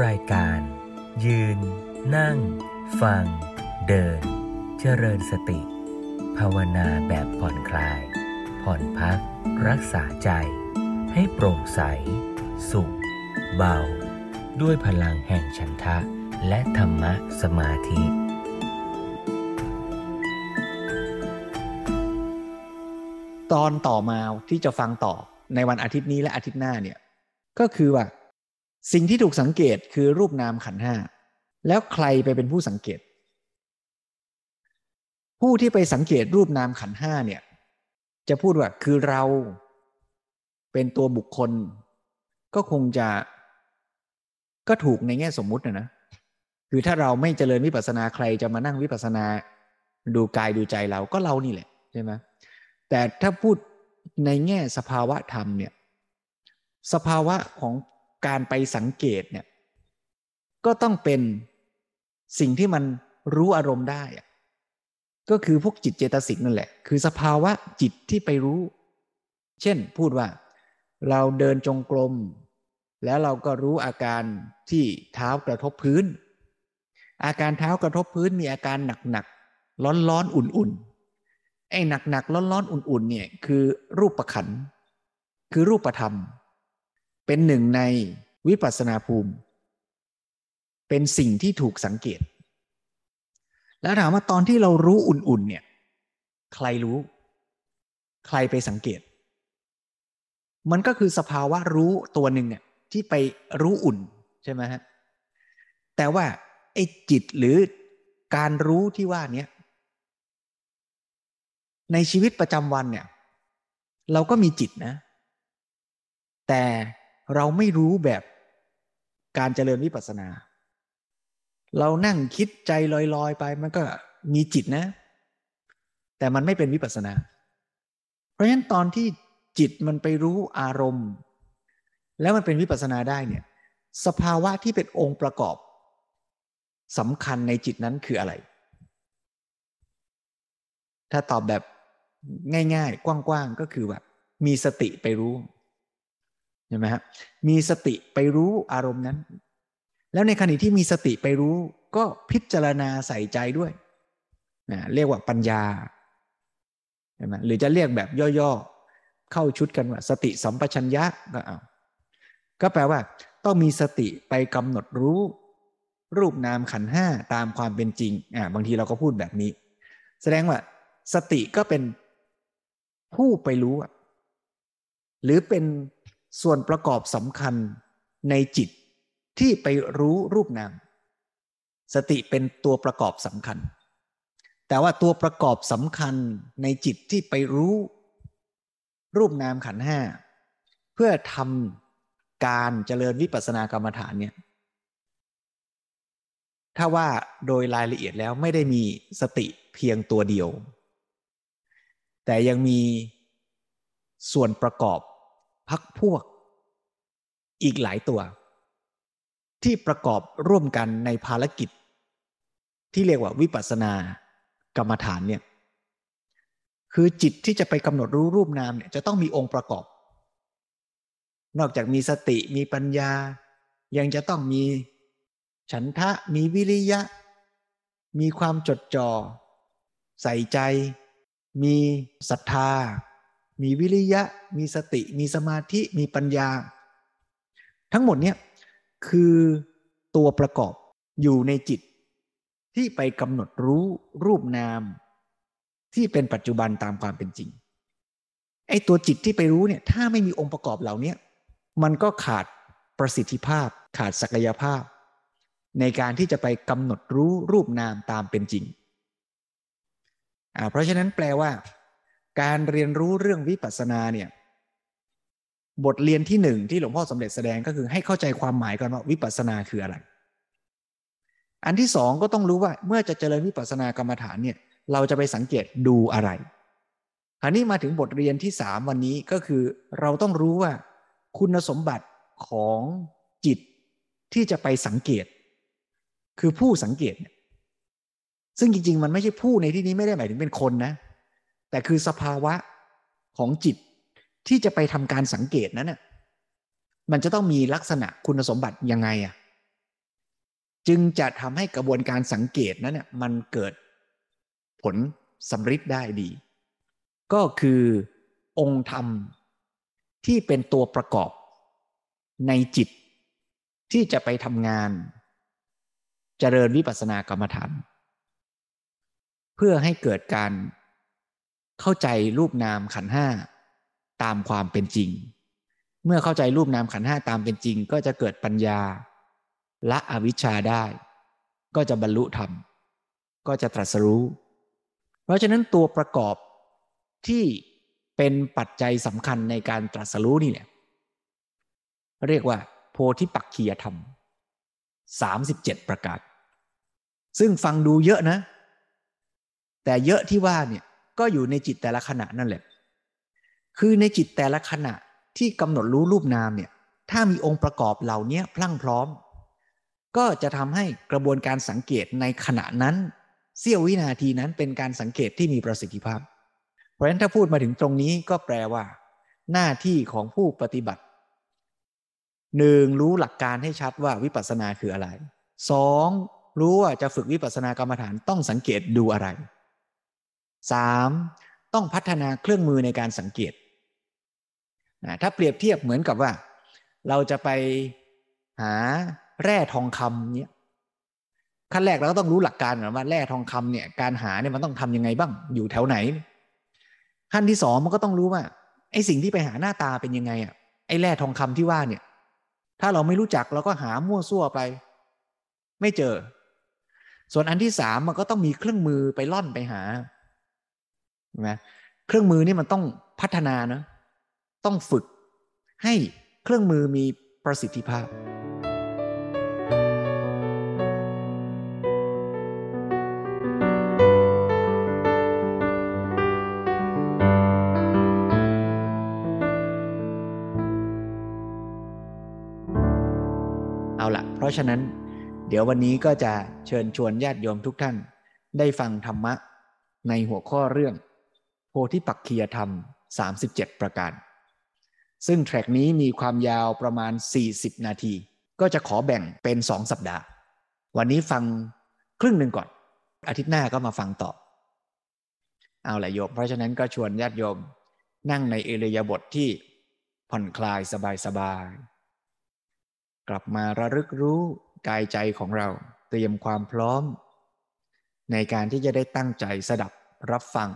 รายการ ยืน นั่ง ฟัง เดิน เจริญสติ ภาวนาแบบผ่อนคลาย ผ่อนพัก รักษาใจ ให้โปร่งใส สุข เบา ด้วยพลังแห่งฉันทะ และธรรมะสมาธิตอนต่อมาที่จะฟังต่อในวันอาทิตย์นี้และอาทิตย์หน้าเนี่ย ก็คือว่า สิ่งที่ถูกสังเกตคือรูปนามขันห้าแล้วใครไปเป็นผู้สังเกต ผู้ที่ไปสังเกตรูปนามขันห้าเนี่ย จะพูดว่าคือเราเป็นตัวบุคคล ก็คงจะก็ถูกในแง่สมมุตินะนะคือถ้าเราไม่เจริญวิปัสนาใครจะมานั่งวิปัสนาดูกายดูใจเราก็เรานี่แหละใช่ไหมแต่ถ้าพูดในแง่สภาวะธรรมเนี่ย สภาวะของ การไปสังเกตเนี่ยก็ต้องเป็นสิ่งที่มันรู้อารมณ์ได้ ก็คือพวกจิตเจตสิกนั่นแหละ คือสภาวะจิตที่ไปรู้ เช่นพูดว่า เราเดินจงกรม แล้วเราก็รู้อาการที่เท้ากระทบพื้น อาการเท้ากระทบพื้นมีอาการหนักๆร้อนๆอุ่นๆไอ้หนักๆร้อนๆอุ่นๆเนี่ยคือรูปประขัน คือรูปธรรม เป็นหนึ่งในวิปัสสนาภูมิ เป็นสิ่งที่ถูกสังเกต แล้วถามว่าตอนที่เรารู้อุ่นๆ เนี่ย ใครรู้ ใครไปสังเกต มันก็คือสภาวะรู้ตัวหนึ่งเนี่ยที่ไปรู้อุ่นใช่ไหมฮะแต่ว่าไอ้จิตหรือการรู้ที่ว่านี้ในชีวิตประจำวันเนี่ย เราก็มีจิตนะ แต่ เราไม่รู้แบบการเจริญวิปัสสนา เรานั่งคิดใจลอยๆไปมันก็มีจิตนะ แต่มันไม่เป็นวิปัสสนา เพราะฉะนั้นตอนที่จิตมันไปรู้อารมณ์ แล้วมันเป็นวิปัสสนาได้เนี่ยสภาวะที่เป็นองค์ประกอบสำคัญในจิตนั้นคืออะไร ถ้าตอบแบบง่ายๆ กว้างๆ ก็คือแบบมีสติไปรู้ ใช่ไหมครับมีสติไปรู้อารมณ์นั้น แล้วในขณะที่มีสติไปรู้ก็พิจารณาใส่ใจด้วยนะเรียกว่าปัญญาใช่ไหมหรือจะเรียกแบบย่อๆ เข้าชุดกันว่า สติสัมปชัญญะก็เอาก็แปลว่า ต้องมีสติไปกำหนดรู้ รูปนามขันห้าตามความเป็นจริงอ่าบางทีเราก็พูดแบบนี้ แสดงว่า สติก็เป็นผู้ไปรู้ หรือเป็น ส่วนประกอบสำคัญในจิตที่ไปรู้รูปนาม สติเป็นตัวประกอบสำคัญ แต่ว่าตัวประกอบสำคัญในจิตที่ไปรู้รูปนามขันห้าเพื่อทำการเจริญวิปัสสนากรรมฐานเนี่ยถ้าว่าโดยรายละเอียดแล้วไม่ได้มีสติเพียงตัวเดียว แต่ยังมีส่วนประกอบ พักพวก อีกหลายตัว ที่ประกอบร่วมกันในภารกิจ ที่เรียกว่าวิปัสสนากรรมฐานเนี่ยคือจิตที่จะไปกำหนดรู้รูปนามเนี่ยจะต้องมีองค์ประกอบ นอกจากมีสติมีปัญญา ยังจะต้องมีฉันทะมีวิริยะ มีความจดจ่อใส่ใจ มีศรัทธา มีวิริยะ มีสติ มีสมาธิ มีปัญญา ทั้งหมดเนี่ยคือตัวประกอบอยู่ในจิต ที่ไปกำหนดรู้รูปนาม ที่เป็นปัจจุบันตามความเป็นจริง ไอ้ตัวจิตที่ไปรู้เนี่ยถ้าไม่มีองค์ประกอบเหล่านี้มันก็ขาดประสิทธิภาพ ขาดศักยภาพ ในการที่จะไปกำหนดรู้รูปนามตามเป็นจริงอ่าเพราะฉะนั้นแปลว่า การเรียนรู้เรื่องวิปัสสนาเนี่ยบทเรียนที่หนึ่งที่หลวงพ่อสมเด็จแสดงก็คือให้เข้าใจความหมายก่อนว่าวิปัสสนาคืออะไร อันที่สองก็ต้องรู้ว่าเมื่อจะเจริญวิปัสสนากรรมฐานเนี่ยเราจะไปสังเกตดูอะไรอันนี้มาถึงบทเรียนที่สามวันนี้ก็คือเราต้องรู้ว่าคุณสมบัติของจิตที่จะไปสังเกต คือผู้สังเกตเนี่ยซึ่งจริง ๆ มันไม่ใช่ผู้ในที่นี้ไม่ได้หมายถึงเป็นคนนะ แต่คือสภาวะของจิตที่จะไปทำการสังเกตนั้นน่ะมันจะต้องมีลักษณะคุณสมบัติยังไงอะจึงจะทำให้กระบวนการสังเกตนั้นเนี่ยมันเกิดผลสำฤทธิ์ได้ดี ก็คือองค์ธรรมที่เป็นตัวประกอบในจิตที่จะไปทำงานเจริญวิปัสสนากรรมฐาน เพื่อให้เกิดการ เข้าใจรูปนามขันห้าตามความเป็นจริง เมื่อเข้าใจรูปนามขันห้าตามเป็นจริง ก็จะเกิดปัญญาละอวิชชาได้ ก็จะบรรลุธรรม ก็จะตรัสรู้ เพราะฉะนั้นตัวประกอบที่เป็นปัจจัยสำคัญในการตรัสรู้นี่แหละเรียกว่า โพธิปักขียธรรมสามสิบเจ็ดประกาศ ซึ่งฟังดูเยอะนะ แต่เยอะที่ว่าเนี่ย ก็อยู่ในจิตแต่ละขณะนั่นแหละ คือในจิตแต่ละขณะที่กำหนดรู้รูปนามเนี่ย ถ้ามีองค์ประกอบเหล่านี้พลั่งพร้อม ก็จะทำให้กระบวนการสังเกตในขณะนั้นเสี้ยววินาทีนั้นเป็นการสังเกตที่มีประสิทธิภาพ เพราะฉะนั้นถ้าพูดมาถึงตรงนี้ก็แปลว่า หน้าที่ของผู้ปฏิบัติหนึ่งรู้หลักการให้ชัดว่าวิปัสสนาคืออะไรสองรู้ว่าจะฝึกวิปัสสนากรรมฐานต้องสังเกตดูอะไร สามต้องพัฒนาเครื่องมือในการสังเกตนะถ้าเปรียบเทียบเหมือนกับว่า เราจะไปหาแร่ทองคำเนี่ยขั้นแรกเราก็ต้องรู้หลักการก่อนว่าแร่ทองคำเนี่ยการหาเนี่ยมันต้องทํำยังไงบ้าง อยู่แถวไหน ขั้นที่สองมันก็ต้องรู้ว่าไอ้สิ่งที่ไปหาหน้าตาเป็นยังไงอะไอ้แร่ทองคำที่ว่าเนี่ย ถ้าเราไม่รู้จักเราก็หามั่วซั่วไป ไม่เจอ ส่วนอันที่สามมันก็ต้องมีเครื่องมือไปล่อนไปหา ใช่ไหมเครื่องมือนี่มันต้องพัฒนานะต้องฝึกให้เครื่องมือมีประสิทธิภาพ เอาละเพราะฉะนั้น เดี๋ยววันนี้ก็จะเชิญชวนญาติโยมทุกท่าน ได้ฟังธรรมะในหัวข้อเรื่อง โพธิปักคียธรรม 37 ประการ ซึ่งแทร็กนี้มีความยาวประมาณ 40 นาที ก็จะขอแบ่งเป็นสองสัปดาห์ วันนี้ฟังครึ่งหนึ่งก่อน อาทิตย์หน้าก็มาฟังต่อ เอาละโยม เพราะฉะนั้นก็ชวนญาติโยมนั่งในเอเรียบทที่ผ่อนคลายสบายๆกลับมาระลึกรู้กายใจของเราเตรียมความพร้อม ในการที่จะได้ตั้งใจสดับรับฟัง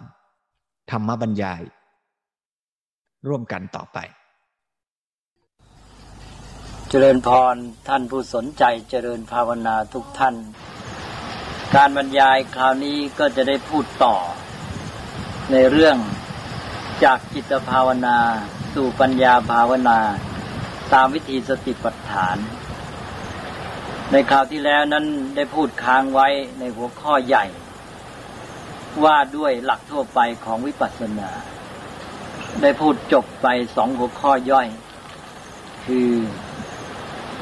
ธรรมบรรยาย ร่วมกันต่อไป เจริญพรท่านผู้สนใจเจริญภาวนาทุกท่าน การบรรยายคราวนี้ก็จะได้พูดต่อ ในเรื่องจากจิตภาวนา สู่ปัญญาภาวนา ตามวิธีสติปัฏฐาน ในคราวที่แล้วนั้นได้พูดค้างไว้ในหัวข้อใหญ่ ว่าด้วยหลักทั่วไปของวิปัสสนา ได้พูดจบไปสองหัวข้อย่อย คือ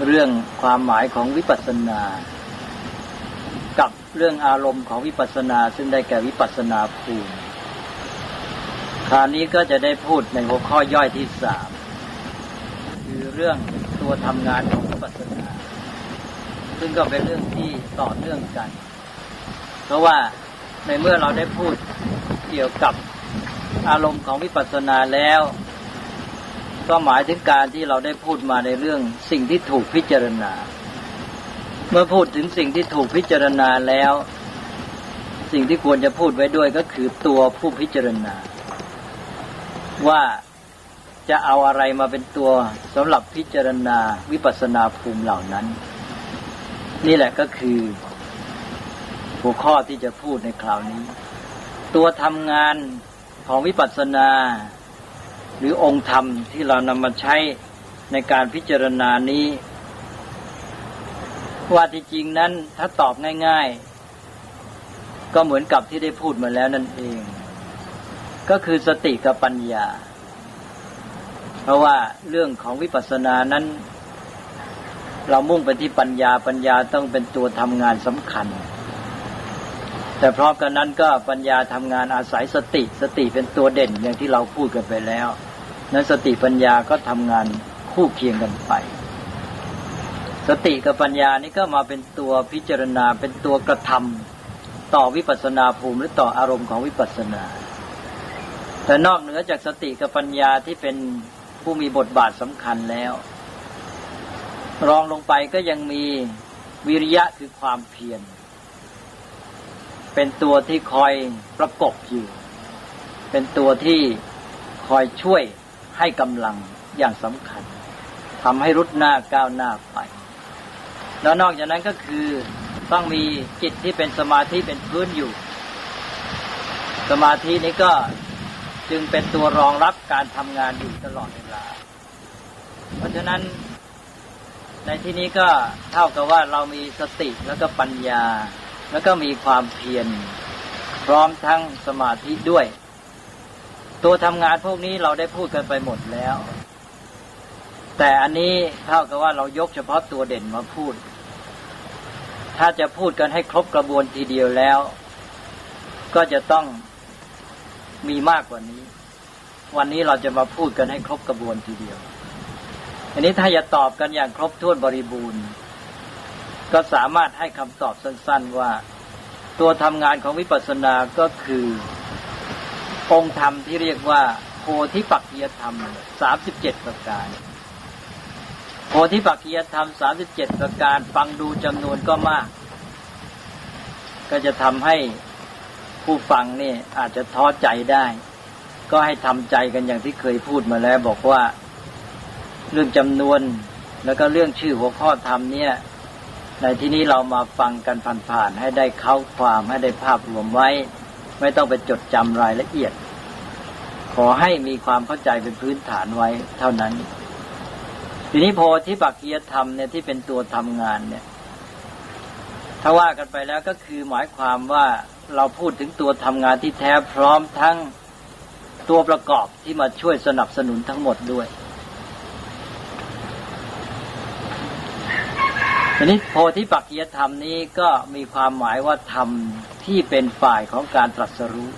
เรื่องความหมายของวิปัสสนา กับเรื่องอารมณ์ของวิปัสสนา ซึ่งได้แก่วิปัสสนาภูมิคราวนี้ก็จะได้พูดในหัวข้อย่อยที่สามคือเรื่องตัวทำงานของวิปัสสนา ซึ่งก็เป็นเรื่องที่ต่อเนื่องกัน เพราะว่า ในเมื่อเราได้พูดเกี่ยวกับอารมณ์ของวิปัสสนาแล้ว ก็หมายถึงการที่เราได้พูดมาในเรื่องสิ่งที่ถูกพิจารณา เมื่อพูดถึงสิ่งที่ถูกพิจารณาแล้ว สิ่งที่ควรจะพูดไว้ด้วยก็คือตัวผู้พิจารณา ว่าจะเอาอะไรมาเป็นตัวสำหรับพิจารณาวิปัสสนาภูมิเหล่านั้น นี่แหละก็คือ หัวข้อที่จะพูดในคราวนี้ ตัวทำงานของวิปัสสนา หรือองค์ธรรมที่เรานำมาใช้ในการพิจารณานี้ ว่าที่จริงนั้นถ้าตอบง่าย ๆ ก็เหมือนกับที่ได้พูดมาแล้วนั่นเอง ก็คือสติกับปัญญา เพราะว่าเรื่องของวิปัสสนานั้น เรามุ่งไปที่ปัญญาปัญญาต้องเป็นตัวทำงานสำคัญ แต่พร้อมกันนั้นก็ปัญญาทำงานอาศัยสติ สติเป็นตัวเด่นอย่างที่เราพูดกันไปแล้ว นั้นสติปัญญาก็ทำงานคู่เคียงกันไป สติกับปัญญานี่ก็มาเป็นตัวพิจารณาเป็นตัวกระทำต่อวิปัสสนาภูมิหรือต่ออารมณ์ของวิปัสสนา แต่นอกเหนือจากสติกับปัญญาที่เป็นผู้มีบทบาทสำคัญแล้ว รองลงไปก็ยังมีวิริยะคือความเพียร เป็นตัวที่คอยประกบอยู่ เป็นตัวที่คอยช่วยให้กำลังอย่างสำคัญทำให้รุดหน้าก้าวหน้าไป แล้วนอกจากนั้นก็คือต้องมีจิตที่เป็นสมาธิเป็นพื้นอยู่ สมาธินี้ก็จึงเป็นตัวรองรับการทำงานอยู่ตลอดเวลา เพราะฉะนั้นในที่นี้ก็เท่ากับว่าเรามีสติแล้วก็ปัญญา แล้วก็มีความเพียรพร้อมทั้งสมาธิด้วย ตัวทำงานพวกนี้เราได้พูดกันไปหมดแล้ว แต่อันนี้เท่ากับว่าเรายกเฉพาะตัวเด่นมาพูด ถ้าจะพูดกันให้ครบกระบวนทีเดียวแล้ว ก็จะต้องมีมากกว่านี้ วันนี้เราจะมาพูดกันให้ครบกระบวนทีเดียว อันนี้ถ้าจะตอบกันอย่างครบถ้วนบริบูรณ์ ก็สามารถให้คำตอบสั้น ๆว่า ตัวทำงานของวิปัสสนาก็คือ องค์ธรรมที่เรียกว่าโพธิปักจียธรรมสามสิบเจ็ดประการโพธิปักจียธรรมสามสิบเจ็ดประการฟังดูจำนวนก็มาก ก็จะทำให้ผู้ฟังนี่อาจจะท้อใจได้ ก็ให้ทำใจกันอย่างที่เคยพูดมาแล้ว บอกว่าเรื่องจำนวนแล้วก็เรื่องชื่อหัวข้อธรรมเนี่ย ในที่นี้เรามาฟังกันผ่านๆให้ได้เข้าความให้ได้ภาพรวมไว้ ไม่ต้องไปจดจำรายละเอียด ขอให้มีความเข้าใจเป็นพื้นฐานไว้เท่านั้น ทีนี้โพธิปักกียธรรมเนี่ยที่เป็นตัวทำงานเนี่ย ถ้าว่ากันไปแล้วก็คือหมายความว่าเราพูดถึงตัวทำงานที่แท้พร้อมทั้งตัวประกอบที่มาช่วยสนับสนุนทั้งหมดด้วย ทีนี้โพธิปักจียธรรมนี้ก็มีความหมายว่าธรรมที่เป็นฝ่ายของการตรัสรู้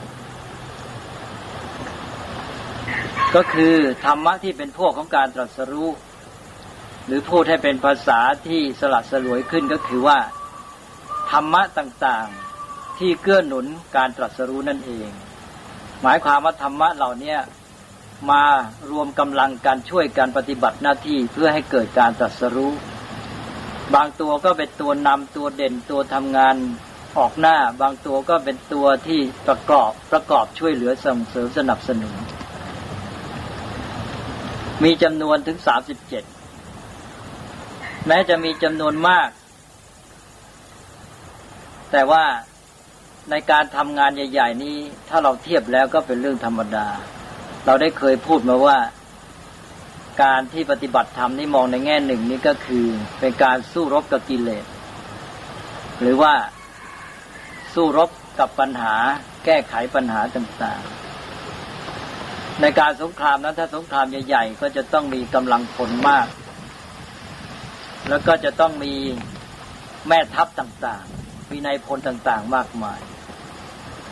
ก็คือธรรมะที่เป็นพวกของการตรัสรู้ หรือพูดให้เป็นภาษาที่สลัดสลวยขึ้นก็คือว่า ธรรมะต่างๆที่เกื้อหนุนการตรัสรู้นั่นเอง หมายความว่าธรรมะเหล่านี้มารวมกำลังการช่วยการปฏิบัติหน้าที่เพื่อให้เกิดการตรัสรู้ บางตัวก็เป็นตัวนำตัวเด่นตัวทำงานออกหน้า บางตัวก็เป็นตัวที่ประกอบประกอบช่วยเหลือส่งเสริมสนับสนุน มีจำนวนถึงสามสิบเจ็ดแม้จะมีจำนวนมาก แต่ว่าในการทำงานใหญ่ ๆ นี้ ถ้าเราเทียบแล้วก็เป็นเรื่องธรรมดา เราได้เคยพูดมาว่า การที่ปฏิบัติธรรมนี่มองในแง่หนึ่งนี่ก็คือเป็นการสู้รบกับกิเลส หรือว่าสู้รบกับปัญหา แก้ไขปัญหาต่างๆ ในการสงครามนั้นถ้าสงครามใหญ่ๆ ก็จะต้องมีกำลังผลมาก แล้วก็จะต้องมีแม่ทัพต่างๆ มีนายพลต่างๆ มากมาย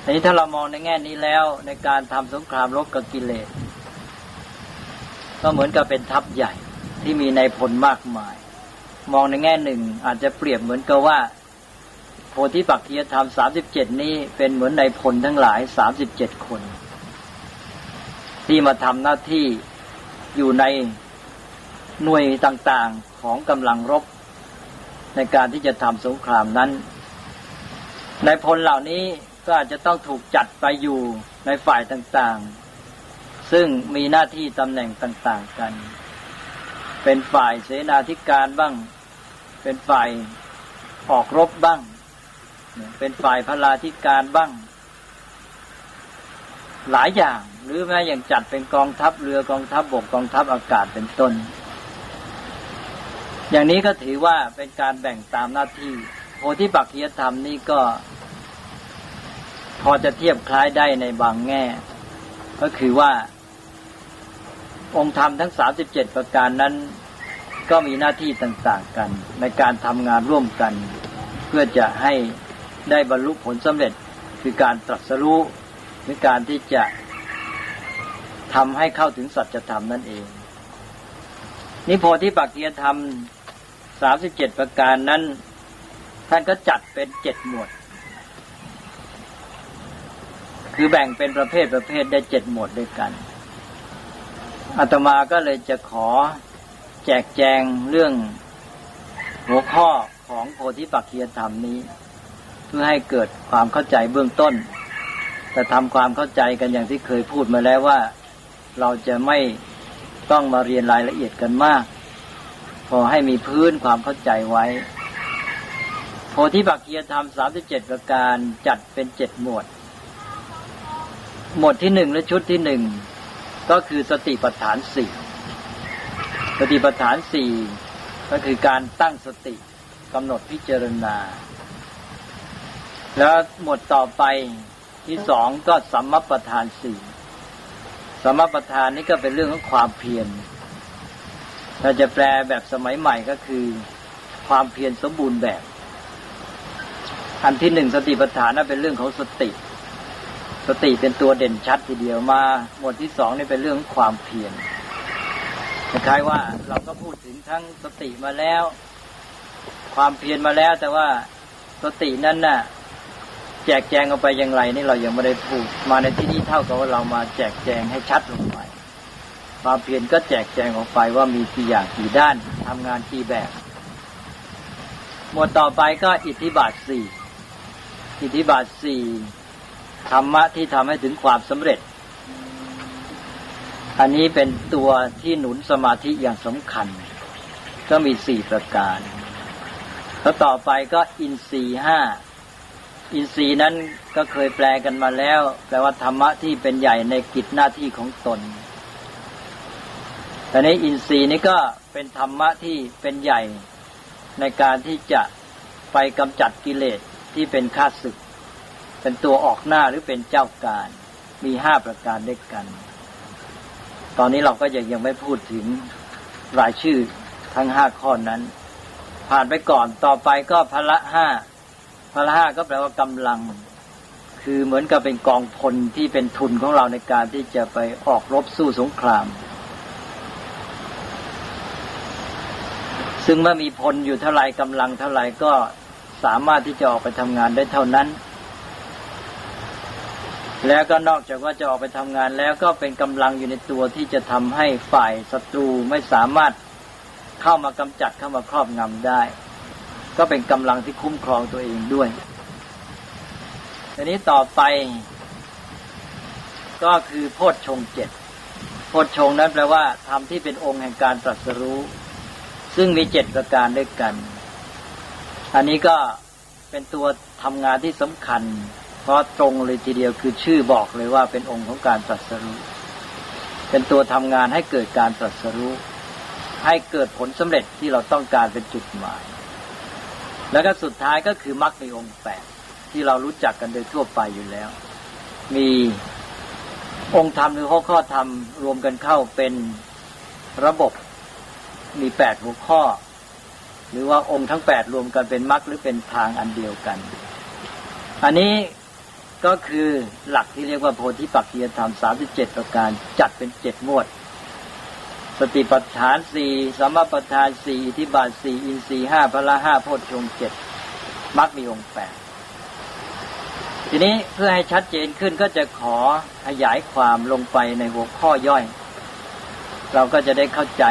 ทีนี้ถ้าเรามองในแง่นี้แล้วในการทำสงครามรบกับกิเลส ก็เหมือนกับเป็นทัพใหญ่ที่มีในพลมากมาย มองในแง่หนึ่งอาจจะเปรียบเหมือนกับว่า โพธิปักขียธรรมสามสิบเจ็ดนี้เป็นเหมือนในพลทั้งหลายสามสิบเจ็ดคน ที่มาทำหน้าที่อยู่ในหน่วยต่างๆของกำลังรบ ในการที่จะทำสงครามนั้น ในพลเหล่านี้ก็อาจจะต้องถูกจัดไปอยู่ในฝ่ายต่าง ซึ่งมีหน้าที่ตำแหน่งต่าง ๆ กัน เป็นฝ่ายเสนาธิการบ้าง เป็นฝ่ายออกรบบ้าง เป็นฝ่ายพลาธิการบ้าง หลายอย่าง หรือแม้อย่างจัดเป็นกองทัพเรือกองทัพบบกกองทัพอากาศเป็นต้น อย่างนี้ก็ถือว่าเป็นการแบ่งตามหน้าที่โพธิปักขียธรรมนี่ก็พอจะเทียบคล้ายได้ในบางแง่ ก็คือว่า องค์ธรรมทั้งสามสิบเจ็ดประการนั้น ก็มีหน้าที่ต่างๆกัน ในการทำงานร่วมกัน เพื่อจะให้ได้บรรลุผลสำเร็จคือการตรัสรู้หรือการที่จะทำให้เข้าถึงสัจธรรมนั่นเอง นิโพธิปักเกียธรรมสามสิบเจ็ดประการนั้น ท่านก็จัดเป็นเจ็ดหมวด คือแบ่งเป็นประเภทประเภทได้เจ็ดหมวดด้วยกัน อาตมาก็เลยจะขอแจกแจงเรื่องหัวข้อของโพธิปักขียธรรมนี้ เพื่อให้เกิดความเข้าใจเบื้องต้นแต่ทำความเข้าใจกันอย่างที่เคยพูดมาแล้วว่า เราจะไม่ต้องมาเรียนรายละเอียดกันมาก พอให้มีพื้นความเข้าใจไว้ โพธิปักขียธรรมสามสิบเจ็ดประการจัดเป็นเจ็ดหมวด หมวดที่หนึ่งและชุดที่หนึ่ง ก็คือสติปัฏฐานสี่สติปัฏฐานสี่ก็คือการตั้งสติกำหนดพิจารณา แล้วหมวดต่อไปที่สองก็สัมมปทานสี่สัมมปทานนี่ก็เป็นเรื่องของความเพียรเราจะแปลแบบสมัยใหม่ก็คือ ความเพียรสมบูรณ์แบบ อันที่หนึ่งสติปัฏฐานนั่นเป็นเรื่องของสติ สติเป็นตัวเด่นชัดทีเดียวมา หมวดที่สองนี่เป็นเรื่องความเพียรคล้ายว่าเราก็พูดถึงทั้งสติมาแล้ว ความเพียรมาแล้ว แต่ว่าสตินั้นน่ะ แจกแจงออกไปอย่างไร นี่เรายังไม่ได้พูดมาในที่นี้เท่ากับว่าเรามาแจกแจงให้ชัดลงไปความเพียรก็แจกแจงออกไปว่ามีกี่อย่างกี่ด้านทำงานกี่แบบ หมวดต่อไปก็อิทธิบาทสี่อิทธิบาทสี่ ธรรมะที่ทำให้ถึงความสำเร็จ อันนี้เป็นตัวที่หนุนสมาธิอย่างสำคัญ ก็มีสี่ประการ แล้วต่อไปก็อินทรีห้าอินทรีย์นั้นก็เคยแปลกันมาแล้ว แปลว่าธรรมะที่เป็นใหญ่ในกิจหน้าที่ของตนแต่ในอินทรีย์นี้ก็เป็นธรรมะที่เป็นใหญ่ในการที่จะไปกำจัดกิเลสที่เป็นข้าศึก เป็นตัวออกหน้าหรือเป็นเจ้าการ มีห้าประการด้วยกัน ตอนนี้เราก็ยังยังไม่พูดถึงรายชื่อทั้งห้าข้อนั้น ผ่านไปก่อนต่อไปก็พละห้าพละห้าก็แปลว่ากำลัง คือเหมือนกับเป็นกองพลที่เป็นทุนของเราในการที่จะไปออกรบสู้สงคราม ซึ่งเมื่อมีพลอยู่เท่าไรกำลังเท่าไรก็สามารถที่จะออกไปทำงานได้เท่านั้น แล้วก็นอกจากว่าจะออกไปทำงานแล้วก็เป็นกำลังอยู่ในตัวที่จะทำให้ฝ่ายศัตรูไม่สามารถเข้ามากำจัดเข้ามาครอบงำได้ ก็เป็นกำลังที่คุ้มครองตัวเองด้วยทีนี้ต่อไป ก็คือโพชฌงเจ็ดโพชฌงนั้นแปลว่าทำที่เป็นองค์แห่งการตรัสรู้ ซึ่งมีเจ็ดประการด้วยกัน อันนี้ก็เป็นตัวทำงานที่สำคัญ เพราะตรงเลยทีเดียวคือชื่อบอกเลยว่าเป็นองค์ของการตรัสรู้เป็นตัวทำงานให้เกิดการตรัสรู้ให้เกิดผลสำเร็จที่เราต้องการเป็นจุดหมาย แล้วก็สุดท้ายก็คือมรรคในองค์แปดที่เรารู้จักกันโดยทั่วไปอยู่แล้ว มีองค์ธรรมหรือข้อข้อธรรมรวมกันเข้าเป็นระบบมีแปดหัวข้อ หรือว่าองค์ทั้งแปดรวมกันเป็นมรรคหรือเป็นทางอันเดียวกัน อันนี้ ก็คือหลักที่เรียกว่าโพธิปักขียธรรมสามสิบเจ็ดประการจัดเป็นเจ็ดหมวด สติปัฏฐานสี่สัมมาปัฏฐานสี่อิทิบาทสี่อินทรีห้าพละห้าโพชฌงเจ็ดมรรคมีองค์แปดทีนี้เพื่อให้ชัดเจนขึ้นก็จะขอขยายความลงไปในหัวข้อย่อย เราก็จะได้เข้าใจ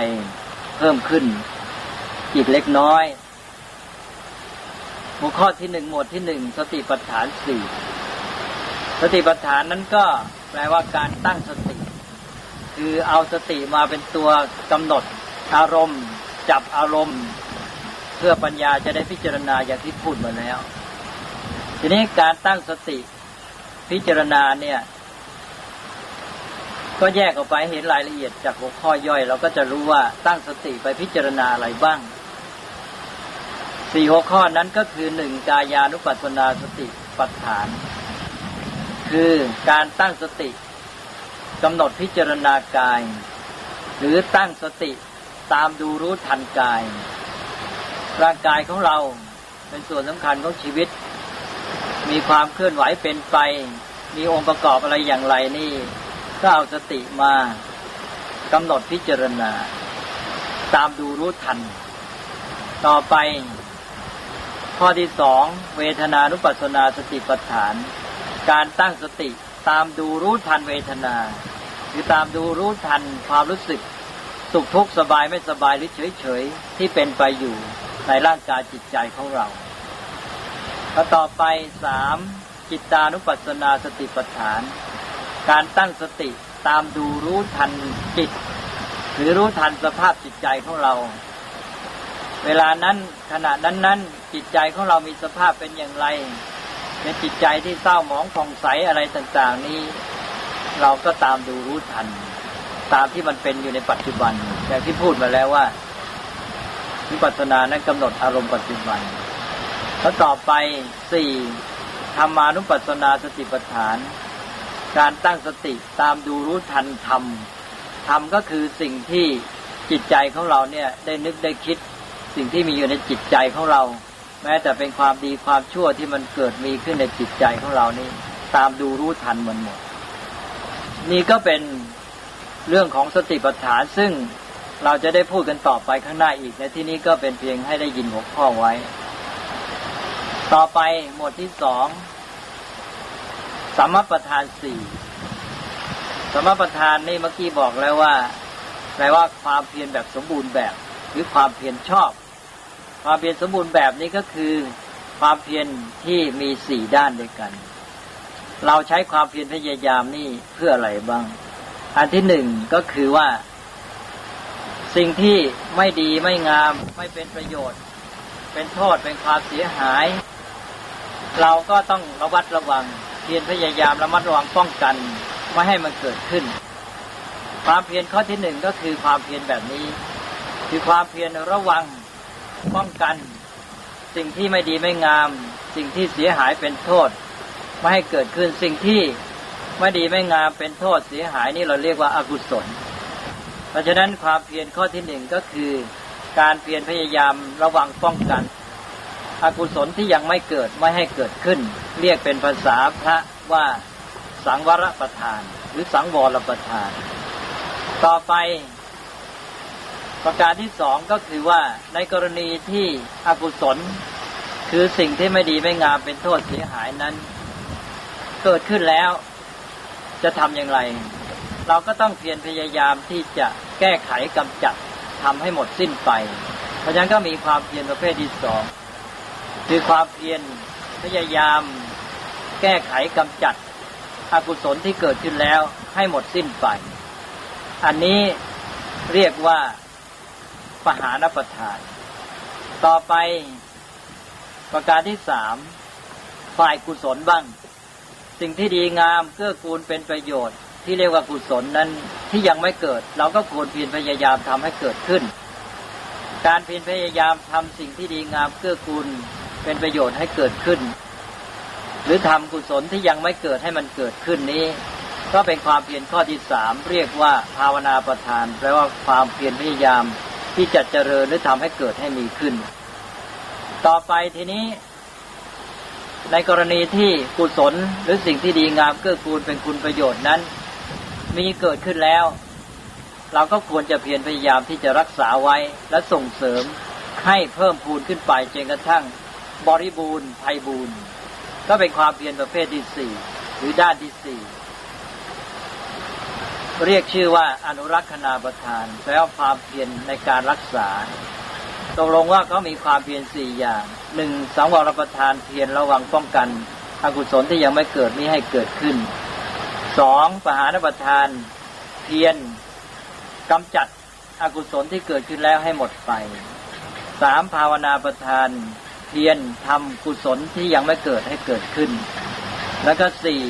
เพิ่มขึ้น อีกเล็กน้อย หัวข้อที่หนึ่งหมวดที่หนึ่งสติปัฏฐานสี่ สติปัฏฐานนั้นก็แปลว่าการตั้งสติ คือเอาสติมาเป็นตัวกำหนดอารมณ์ จับอารมณ์ เพื่อปัญญาจะได้พิจารณาอย่างที่พูดมาแล้ว ทีนี้การตั้งสติพิจารณาเนี่ย ก็แยกออกไปเห็นรายละเอียดจากหัวข้อย่อย เราก็จะรู้ว่าตั้งสติไปพิจารณาอะไรบ้างสี่หัวข้อนั้นก็คือหนึ่งกายานุปัสสนาสติปัฏฐาน คือการตั้งสติกำหนดพิจารณากาย หรือตั้งสติตามดูรู้ทันกาย ร่างกายของเราเป็นส่วนสำคัญของชีวิต มีความเคลื่อนไหวเป็นไป มีองค์ประกอบอะไรอย่างไรนี่ ก็เอาสติมากำหนดพิจารณา ตามดูรู้ทัน ต่อไป ข้อที่สองเวทนานุปัสสนาสติปัฏฐาน การตั้งสติตามดูรู้ทันเวทนา คือตามดูรู้ทันความรู้สึก สุขทุกข์สบายไม่สบายหรือเฉยเฉยที่เป็นไปอยู่ในร่างกายจิตใจของเราแล้วต่อไปสามจิตานุปัสสนาสติปัฏฐาน การตั้งสติตามดูรู้ทันจิต หรือรู้ทันสภาพจิตใจของเรา เวลานั้นขณะนั้นนั้นจิตใจของเรามีสภาพเป็นอย่างไร เป็นจิตใจที่เศร้าหมองผ่องใสอะไรต่างๆ นี้ เราก็ตามดูรู้ทัน ตามที่มันเป็นอยู่ในปัจจุบันอย่างที่พูดมาแล้วว่าวิปัสสนานั้นกำหนดอารมณ์ปัจจุบัน แล้วต่อไปสี่ธรรมานุปัสสนาสติปัฏฐาน การตั้งสติตามดูรู้ทันธรรมธรรมก็คือสิ่งที่จิตใจของเราเนี่ยได้นึกได้คิด สิ่งที่มีอยู่ในจิตใจของเรา แม้แต่เป็นความดีความชั่วที่มันเกิดมีขึ้นในจิตใจของเรานี่ ตามดูรู้ทันมันหมด นี่ก็เป็นเรื่องของสติปัฏฐานซึ่งเราจะได้พูดกันต่อไปข้างหน้าอีกในที่นี้ก็เป็นเพียงให้ได้ยินหัวข้อไว้ ต่อไปหมวดที่สองสมประธานสี่สมประธานนี่เมื่อกี้บอกแล้วว่าแปลว่าความเพียรแบบสมบูรณ์แบบ หรือความเพียรชอบ ความเพียรสมบูรณ์แบบนี้ก็คือความเพียรที่มีสี่ด้านด้วยกัน เราใช้ความเพียรพยายามนี่เพื่ออะไรบ้าง อันที่หนึ่งก็คือว่า สิ่งที่ไม่ดีไม่งามไม่เป็นประโยชน์ เป็นโทษเป็นความเสียหาย เราก็ต้องระวัดระวัง เพียรพยายามระมัดระวังป้องกันไม่ให้มันเกิดขึ้น ความเพียรข้อที่หนึ่งก็คือความเพียรแบบนี้ คือความเพียรระวัง ป้องกัน สิ่งที่ไม่ดีไม่งาม สิ่งที่เสียหายเป็นโทษ ไม่ให้เกิดขึ้นสิ่งที่ไม่ดีไม่งามเป็นโทษเสียหายนี่เราเรียกว่าอากุศล เพราะฉะนั้นความเพียรข้อที่หนึ่งก็คือ การเพียรพยายามระวังป้องกัน อกุศลที่ยังไม่เกิดไม่ให้เกิดขึ้น เรียกเป็นภาษาพระว่าสังวรประทาน หรือสังวรประทาน ต่อไป ประการที่สองก็คือว่าในกรณีที่อกุศล คือสิ่งที่ไม่ดีไม่งามเป็นโทษเสียหายนั้น เกิดขึ้นแล้ว จะทำอย่างไร เราก็ต้องเพียรพยายามที่จะแก้ไขกำจัดทำให้หมดสิ้นไป เพราะฉะนั้นก็มีความเพียรประเภทที่สองคือความเพียรพยายามแก้ไขกำจัดอกุศลที่เกิดขึ้นแล้วให้หมดสิ้นไป อันนี้เรียกว่า ปหานประทาน ต่อไปประการที่สามฝ่ายกุศลบ้าง สิ่งที่ดีงามเกื้อกูลเป็นประโยชน์ ที่เรียกว่ากุศลนั้นที่ยังไม่เกิด เราก็ควรเพียรพยายามทำให้เกิดขึ้น การเพียรพยายามทำสิ่งที่ดีงามเกื้อกูลเป็นประโยชน์ให้เกิดขึ้น หรือทำกุศลที่ยังไม่เกิดให้มันเกิดขึ้นนี้ ก็เป็นความเพียรข้อที่สามเรียกว่าภาวนาประทานแปลว่าความเพียรพยายาม ที่จะเจริญหรือทำให้เกิดให้มีขึ้น ต่อไปทีนี้ ในกรณีที่กุศลหรือสิ่งที่ดีงามเกื้อกูลเป็นคุณประโยชน์นั้น มีเกิดขึ้นแล้ว เราก็ควรจะเพียรพยายามที่จะรักษาไว้และส่งเสริมให้เพิ่มพูนขึ้นไปจนกระทั่ง บริบูรณ์ไพบูรณ์ก็เป็นความเพียรประเภทที่สี่หรือด้านที่สี่ เรียกชื่อว่าอนุรักษณาประทานแปลว่าความเพียรในการรักษาตกลงว่าเขามีความเพียรสี่อย่างหนึ่งสังวรประทานเพียรระวังป้องกันอกุศลที่ยังไม่เกิดนี้ให้เกิดขึ้นสองปหานประทานเพียรกำจัดอกุศลที่เกิดขึ้นแล้วให้หมดไปสามภาวนาประทานเพียรทำกุศลที่ยังไม่เกิดให้เกิดขึ้น แล้วก็สี่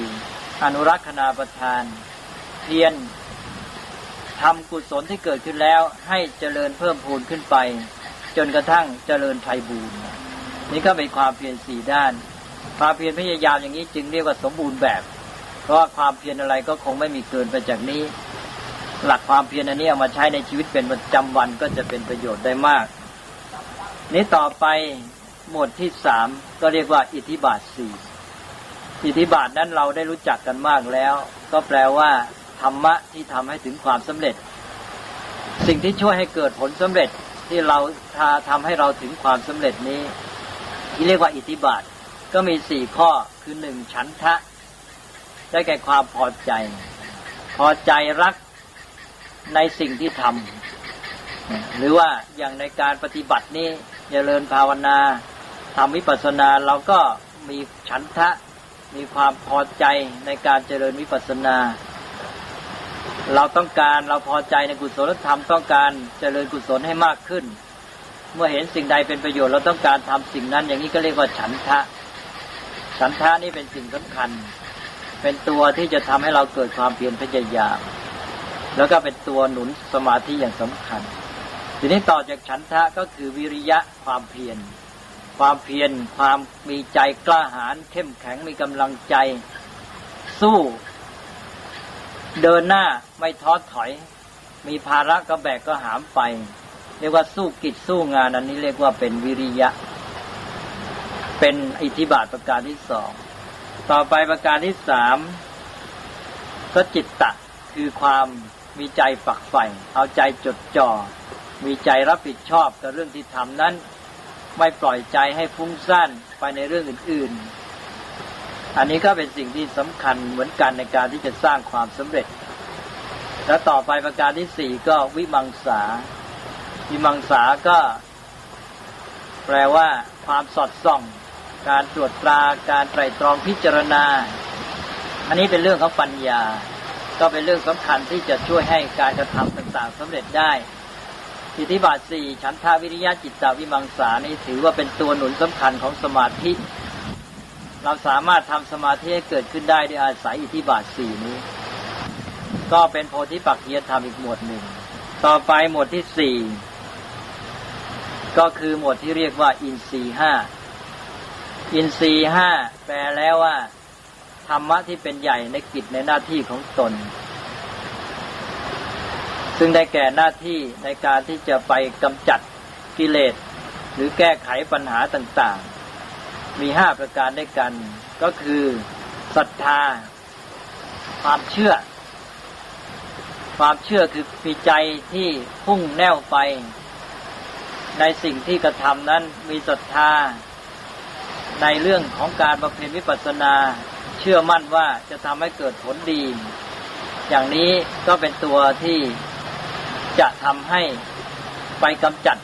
อนุรักษณาประทาน เพียร ทำกุศลที่เกิดขึ้นแล้ว ให้เจริญเพิ่มพูนขึ้นไป จนกระทั่งเจริญไพบูรณ์นี่ก็เป็นความเพียรสี่ด้าน ความเพียรพยายามอย่างนี้จึงเรียกว่าสมบูรณ์แบบ เพราะว่าความเพียรอะไรก็คงไม่มีเกินไปจากนี้ หลักความเพียรอันนี้เอามาใช้ในชีวิตเป็นประจำวันก็จะเป็นประโยชน์ได้มาก นี้ต่อไปหมวดที่สามก็เรียกว่า อิทธิบาทสี่อิทธิบาทนั้นเราได้รู้จักกันมากแล้ว ก็แปลว่า ธรรมะที่ทำให้ถึงความสำเร็จ สิ่งที่ช่วยให้เกิดผลสำเร็จที่เราทำให้เราถึงความสำเร็จนี้ ที่เรียกว่าอิทธิบาทก็มีสี่ข้อคือหนึ่งฉันทะ ได้แก่ความพอใจ พอใจรักในสิ่งที่ทำหรือว่าอย่างในการปฏิบัตินี้เจริญภาวนาทำวิปัสสนาเราก็มีฉันทะ มีความพอใจในการเจริญวิปัสสนา เราต้องการเราพอใจในกุศลธรรมต้องการเจริญกุศลให้มากขึ้น เมื่อเห็นสิ่งใดเป็นประโยชน์เราต้องการทำสิ่งนั้นอย่างนี้ก็เรียกว่าฉันทะ ฉันทะนี่เป็นสิ่งสำคัญ เป็นตัวที่จะทำให้เราเกิดความเพียรพยายามแล้วก็เป็นตัวหนุนสมาธิอย่างสำคัญ ทีนี้ต่อจากฉันทะก็คือวิริยะความเพียร ความเพียรความมีใจกล้าหาญเข้มแข็งมีกำลังใจ สู้ เดินหน้าไม่ท้อถอย มีภาระก็แบกก็หามไป เรียกว่าสู้กิจสู้งานอันนี้เรียกว่าเป็นวิริยะ เป็นอิทธิบาทประการที่สองต่อไปประการที่สามก็จิตตะคือความมีใจฝักใฝ่เอาใจจดจ่อ มีใจรับผิดชอบกับเรื่องที่ทำนั้น ไม่ปล่อยใจให้ฟุ้งซ่านไปในเรื่องอื่นๆ อันนี้ก็เป็นสิ่งที่สำคัญเหมือนกันในการที่จะสร้างความสำเร็จ และต่อไปประการที่สี่ก็วิมังสา วิมังสาก็ แปลว่า ความสอดส่อง การตรวจตรา การไตรตรองพิจารณา อันนี้เป็นเรื่องของปัญญา ก็เป็นเรื่องสำคัญที่จะช่วยให้การกระทำต่างๆสำเร็จได้อิทธิบาทสี่ฉันทาวิริยะจิตตาวิมังสานี้ถือว่าเป็นตัวหนุนสำคัญของสมาธิ เราสามารถทำสมาธิให้เกิดขึ้นได้ด้วยอาศัยอิทธิบาทสี่นี้ ก็เป็นโพธิปักจียธรรมอีกหมวดหนึ่ง ต่อไปหมวดที่สี่ก็คือหมวดที่เรียกว่า อินทรีห้าอินทรีห้าแปลแล้วว่า ธรรมะที่เป็นใหญ่ในกิจในหน้าที่ของตน ซึ่งได้แก่หน้าที่ในการที่จะไปกำจัดกิเลสหรือแก้ไขปัญหาต่างๆ มีห้าประการด้วยกัน ก็คือศรัทธา ความเชื่อ ความเชื่อคือมีใจที่พุ่งแน่วไป ในสิ่งที่กระทำนั้นมีศรัทธา ในเรื่องของการบำเพ็ญวิปัสสนา เชื่อมั่นว่าจะทำให้เกิดผลดี อย่างนี้ก็เป็นตัวที่จะทำให้ไปกำจัด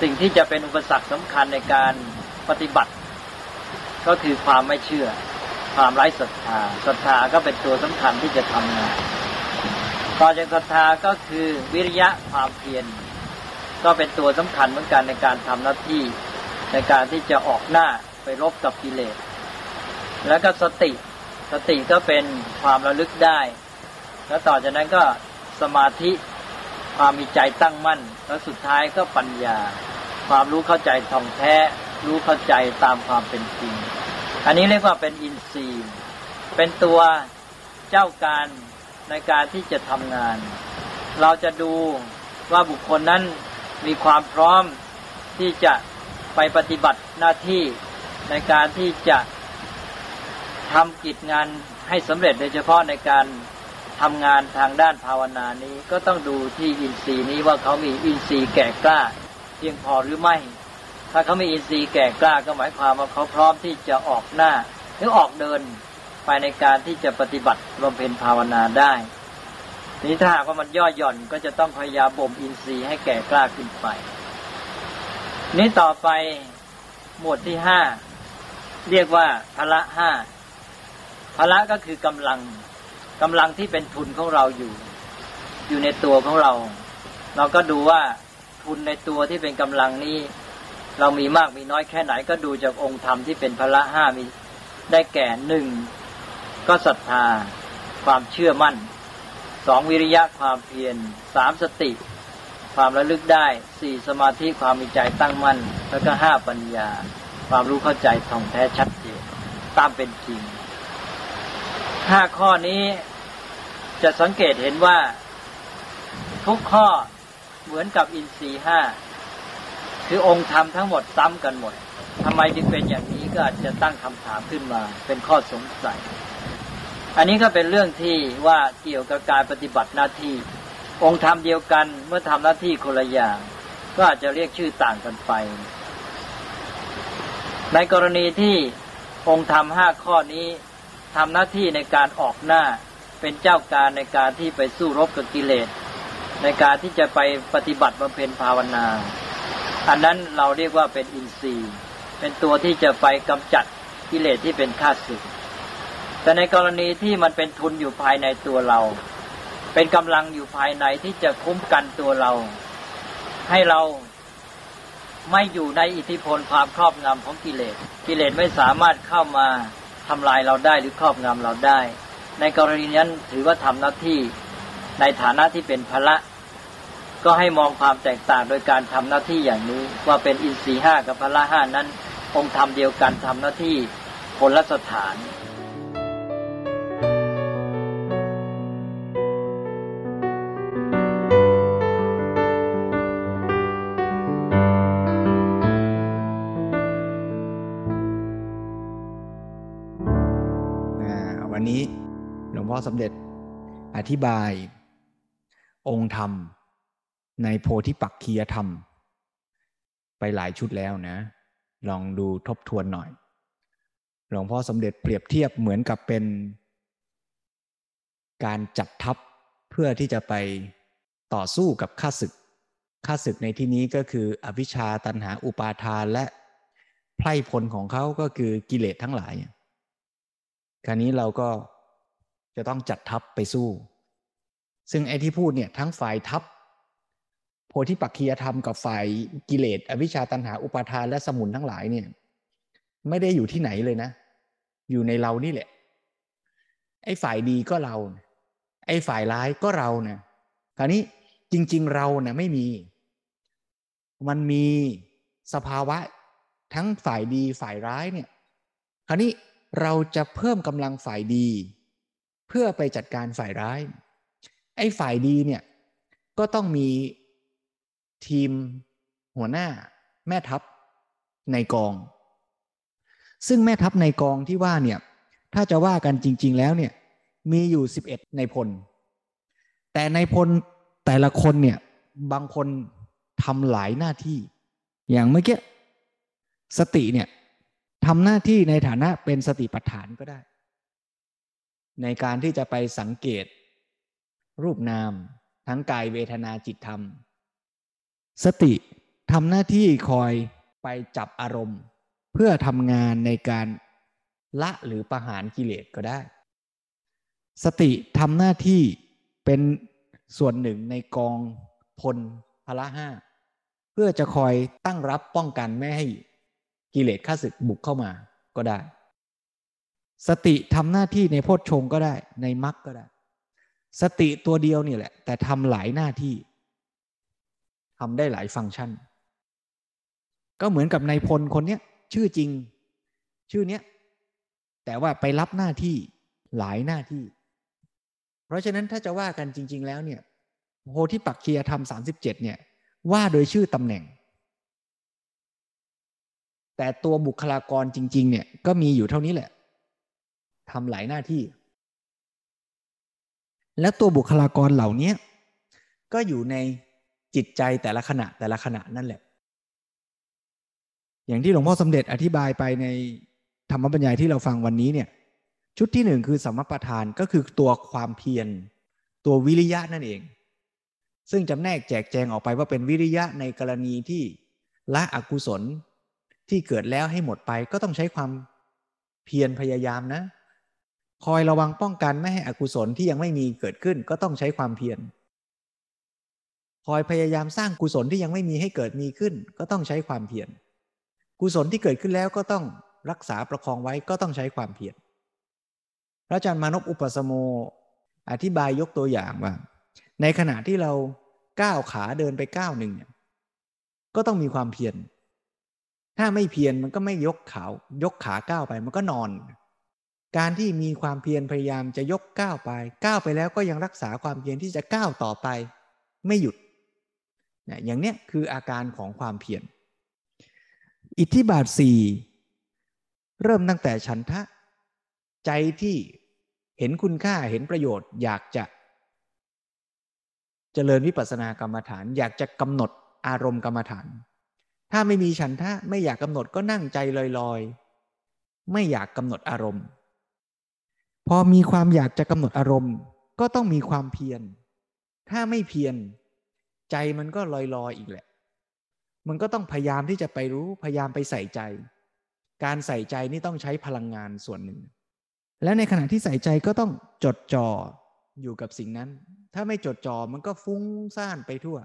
สิ่งที่จะเป็นอุปสรรคสำคัญในการ ปฏิบัติ ก็คือความไม่เชื่อ ความไร้ศรัทธาศรัทธาก็เป็นตัวสำคัญที่จะทำงานต่อจากศรัทธาก็คือวิริยะความเพียรก็เป็นตัวสำคัญเหมือนกันในการทำหน้าที่ในการที่จะออกหน้าไปรบกับกิเลส แล้วก็สติสติก็เป็นความระลึกได้ แล้วต่อจากนั้นก็สมาธิความมีใจตั้งมั่น แล้วสุดท้ายก็ปัญญา ความรู้เข้าใจท่องแท้ รู้เข้าใจตามความเป็นจริง อันนี้เรียกว่าเป็นอินทรีย์ เป็นตัวเจ้าการในการที่จะทำงาน เราจะดูว่าบุคคลนั้นมีความพร้อมที่จะไปปฏิบัติหน้าที่ในการที่จะทำกิจงานให้สำเร็จโดยเฉพาะในการทำงานทางด้านภาวนานี้ก็ต้องดูที่อินทรีย์นี้ว่าเขามีอินทรีย์แก่กล้า เพียงพอหรือไม่ ถ้าเขามีอินทรีย์แก่กล้าก็หมายความว่าเขาพร้อมที่จะออกหน้าหรือออกเดินไปในการที่จะปฏิบัติบำเพ็ญภาวนาได้ นี้ถ้าหากว่ามันย่อหย่อนก็จะต้องพยายามบ่มอินทรีย์ให้แก่กล้าขึ้นไป นี้ต่อไปหมวดที่ห้าเรียกว่าพละห้าพละก็คือกำลังกำลังที่เป็นทุนของเราอยู่ อยู่ในตัวของเรา เราก็ดูว่าทุนในตัวที่เป็นกำลังนี้ เรามีมากมีน้อยแค่ไหนก็ดูจากองค์ธรรมที่เป็นพละห้ามีได้แก่หนึ่งก็ศรัทธา ความเชื่อมั่นสองวิริยะความเพียรสามสติ ความระลึกได้สี่สมาธิความมีใจตั้งมั่น แล้วก็ห้าปัญญา ความรู้เข้าใจท่องแท้ชัดเจนตามเป็นจริงห้าข้อนี้จะสังเกตเห็นว่า ทุกข้อเหมือนกับอินทรีห้า คือองค์ธรรมทั้งหมดซ้ำกันหมดทำไมจึงเป็นอย่างนี้ก็อาจจะตั้งคำถามขึ้นมา เป็นข้อสงสัย อันนี้ก็เป็นเรื่องที่ว่าเกี่ยวกับการปฏิบัติหน้าที่ องค์ธรรมเดียวกันเมื่อทำหน้าที่คนละอย่าง ก็อาจจะเรียกชื่อต่างกันไป ในกรณีที่องค์ธรรมห้าข้อนี้ทำหน้าที่ในการออกหน้าเป็นเจ้าการในการที่ไปสู้รบกับกิเลส ในการที่จะไปปฏิบัติบำเพ็ญภาวนา อันนั้นเราเรียกว่าเป็นอินทรีย์ เป็นตัวที่จะไปกำจัดกิเลสที่เป็นข้าศึก แต่ในกรณีที่มันเป็นทุนอยู่ภายในตัวเรา เป็นกำลังอยู่ภายในที่จะคุ้มกันตัวเรา ให้เราไม่อยู่ในอิทธิพลความครอบงำของกิเลส กิเลสไม่สามารถเข้ามาทำลายเราได้หรือครอบงำเราได้ ในกรณีนั้นถือว่าทำหน้าที่ในฐานะที่เป็นพละ ก็ให้มองความแตกต่างโดยการทำหน้าที่อย่างนี้ ว่าเป็นอินทรีห้ากับพละห้านั้น องค์ธรรมเดียวกันทำหน้าที่คนละสถานวันนี้หลวงพ่อสมเด็จอธิบายองค์ธรรม ในโพธิปักคียธรรม ไปหลายชุดแล้วนะ ลองดูทบทวนหน่อย หลวงพ่อสมเด็จเปรียบเทียบเหมือนกับเป็นการจัดทัพเพื่อที่จะไปต่อสู้กับข้าศึกข้าศึกในที่นี้ก็คืออวิชชาตันหาอุปาทานและไพร่พลของเขาก็คือกิเลสทั้งหลาย คราวนี้เราก็จะต้องจัดทัพไปสู้ ซึ่งไอ้ที่พูดเนี่ยทั้งฝ่ายทัพ พธิปักคียธรรมกับฝ่ายกิเลสอวิชชาตันหาอุปาทานและสมุนทั้งหลายเนี่ย ไม่ได้อยู่ที่ไหนเลยนะ อยู่ในเรานี่แหละ ไอ้ฝ่ายดีก็เรา ไอ้ฝ่ายร้ายก็เราเนะคราวนี้จริง ๆ เราเนะ่ยไม่มี มันมีสภาวะทั้งฝ่ายดีฝ่ายร้ายเนี่ย คราวนี้เราจะเพิ่มกำลังฝ่ายดี เพื่อไปจัดการฝ่ายร้าย ไอ้ฝ่ายดีเนี่ยก็ต้องมี ทีมหัวหน้าแม่ทัพในกอง ซึ่งแม่ทัพในกองที่ว่าเนี่ยถ้าจะว่ากันจริง ๆ แล้วเนี่ยมีอยู่สิบเอ็ดในพล แต่ในพลแต่ละคนเนี่ยบางคนทำหลายหน้าที่ อย่างเมื่อกี้สติเนี่ยทำหน้าที่ในฐานะเป็นสติปัฏฐานก็ได้ ในการที่จะไปสังเกต รูปนาม ทั้งกายเวทนาจิตธรรม สติทำหน้าที่คอยไปจับอารมณ์ เพื่อทำงานในการละหรือประหารกิเลสก็ได้ สติทำหน้าที่เป็นส่วนหนึ่งในกองพลพละห้าเพื่อจะคอยตั้งรับป้องกันไม่ให้กิเลสข้าศึกบุกเข้ามาก็ได้ สติทำหน้าที่ในโพชฌงก็ได้ในมรรคก็ได้ สติตัวเดียวนี่แหละ แต่ทำหลายหน้าที่ ทำได้หลายฟังก์ชัน ก็เหมือนกับนายพลคนเนี้ยชื่อจริง ชื่อเนี้ยแต่ว่าไปรับหน้าที่หลายหน้าที่ เพราะฉะนั้นถ้าจะว่ากันจริง ๆ แล้วเนี่ยโพธิปักเคียธรรมสามสิบเจ็ดเนี่ย ว่าโดยชื่อตำแหน่ง แต่ตัวบุคลากรจริง ๆ เนี่ยก็มีอยู่เท่านี้แหละทำหลายหน้าที่ และตัวบุคลากรเหล่านี้ก็อยู่ใน จิตใจแต่ละขณะแต่ละขณะนั่นแหละ อย่างที่หลวงพ่อสมเด็จอธิบายไปในธรรมบัญญายที่เราฟังวันนี้เนี่ย ชุดที่หนึ่งคือสัมมประธานก็คือตัวความเพียร ตัววิริยะนั่นเอง ซึ่งจำแนกแจกแจงออกไปว่าเป็นวิริยะในกรณีที่ละอกุศลที่เกิดแล้วให้หมดไปก็ต้องใช้ความเพียรพยายามนะ คอยระวังป้องกันไม่ให้อกุศลที่ยังไม่มีเกิดขึ้นก็ต้องใช้ความเพียร คอยพยายามสร้างกุศลที่ยังไม่มีให้เกิดมีขึ้น ก็ต้องใช้ความเพียรกุศลที่เกิดขึ้นแล้วก็ต้องรักษาประคองไว้ก็ต้องใช้ความเพียรพระอาจารย์มานพอุปสมโมอธิบายยกตัวอย่างว่า ในขณะที่เราก้าวขาเดินไปก้าวหนึ่งเนี่ยก็ต้องมีความเพียรถ้าไม่เพียรมันก็ไม่ยกขายกขาก้าวไปมันก็นอน การที่มีความเพียรพยายามจะยกก้าวไปก้าวไปแล้วก็ยังรักษาความเพียรที่จะก้าวต่อไป ไม่หยุด นะอย่างเนี้ยคืออาการของความเพียรอิทธิบาทสี่เริ่มตั้งแต่ฉันทะ ใจที่เห็นคุณค่าเห็นประโยชน์ อยากจะเจริญวิปัสสนากรรมฐาน อยากจะกำหนดอารมณ์กรรมฐาน ถ้าไม่มีฉันทะไม่อยากกำหนดก็นั่งใจลอยๆ ไม่อยากกำหนดอารมณ์ พอมีความอยากจะกำหนดอารมณ์ ก็ต้องมีความเพียรถ้าไม่เพียร ใจมันก็ลอยๆออีกแหละ มันก็ต้องพยายามที่จะไปรู้พยายามไปใส่ใจ การใส่ใจนี่ต้องใช้พลังงานส่วนหนึ่ง และในขณะที่ใส่ใจก็ต้องจดจ่ออยู่กับสิ่งนั้น ถ้าไม่จดจ่อมันก็ฟุ้งซ่านไปทั่ว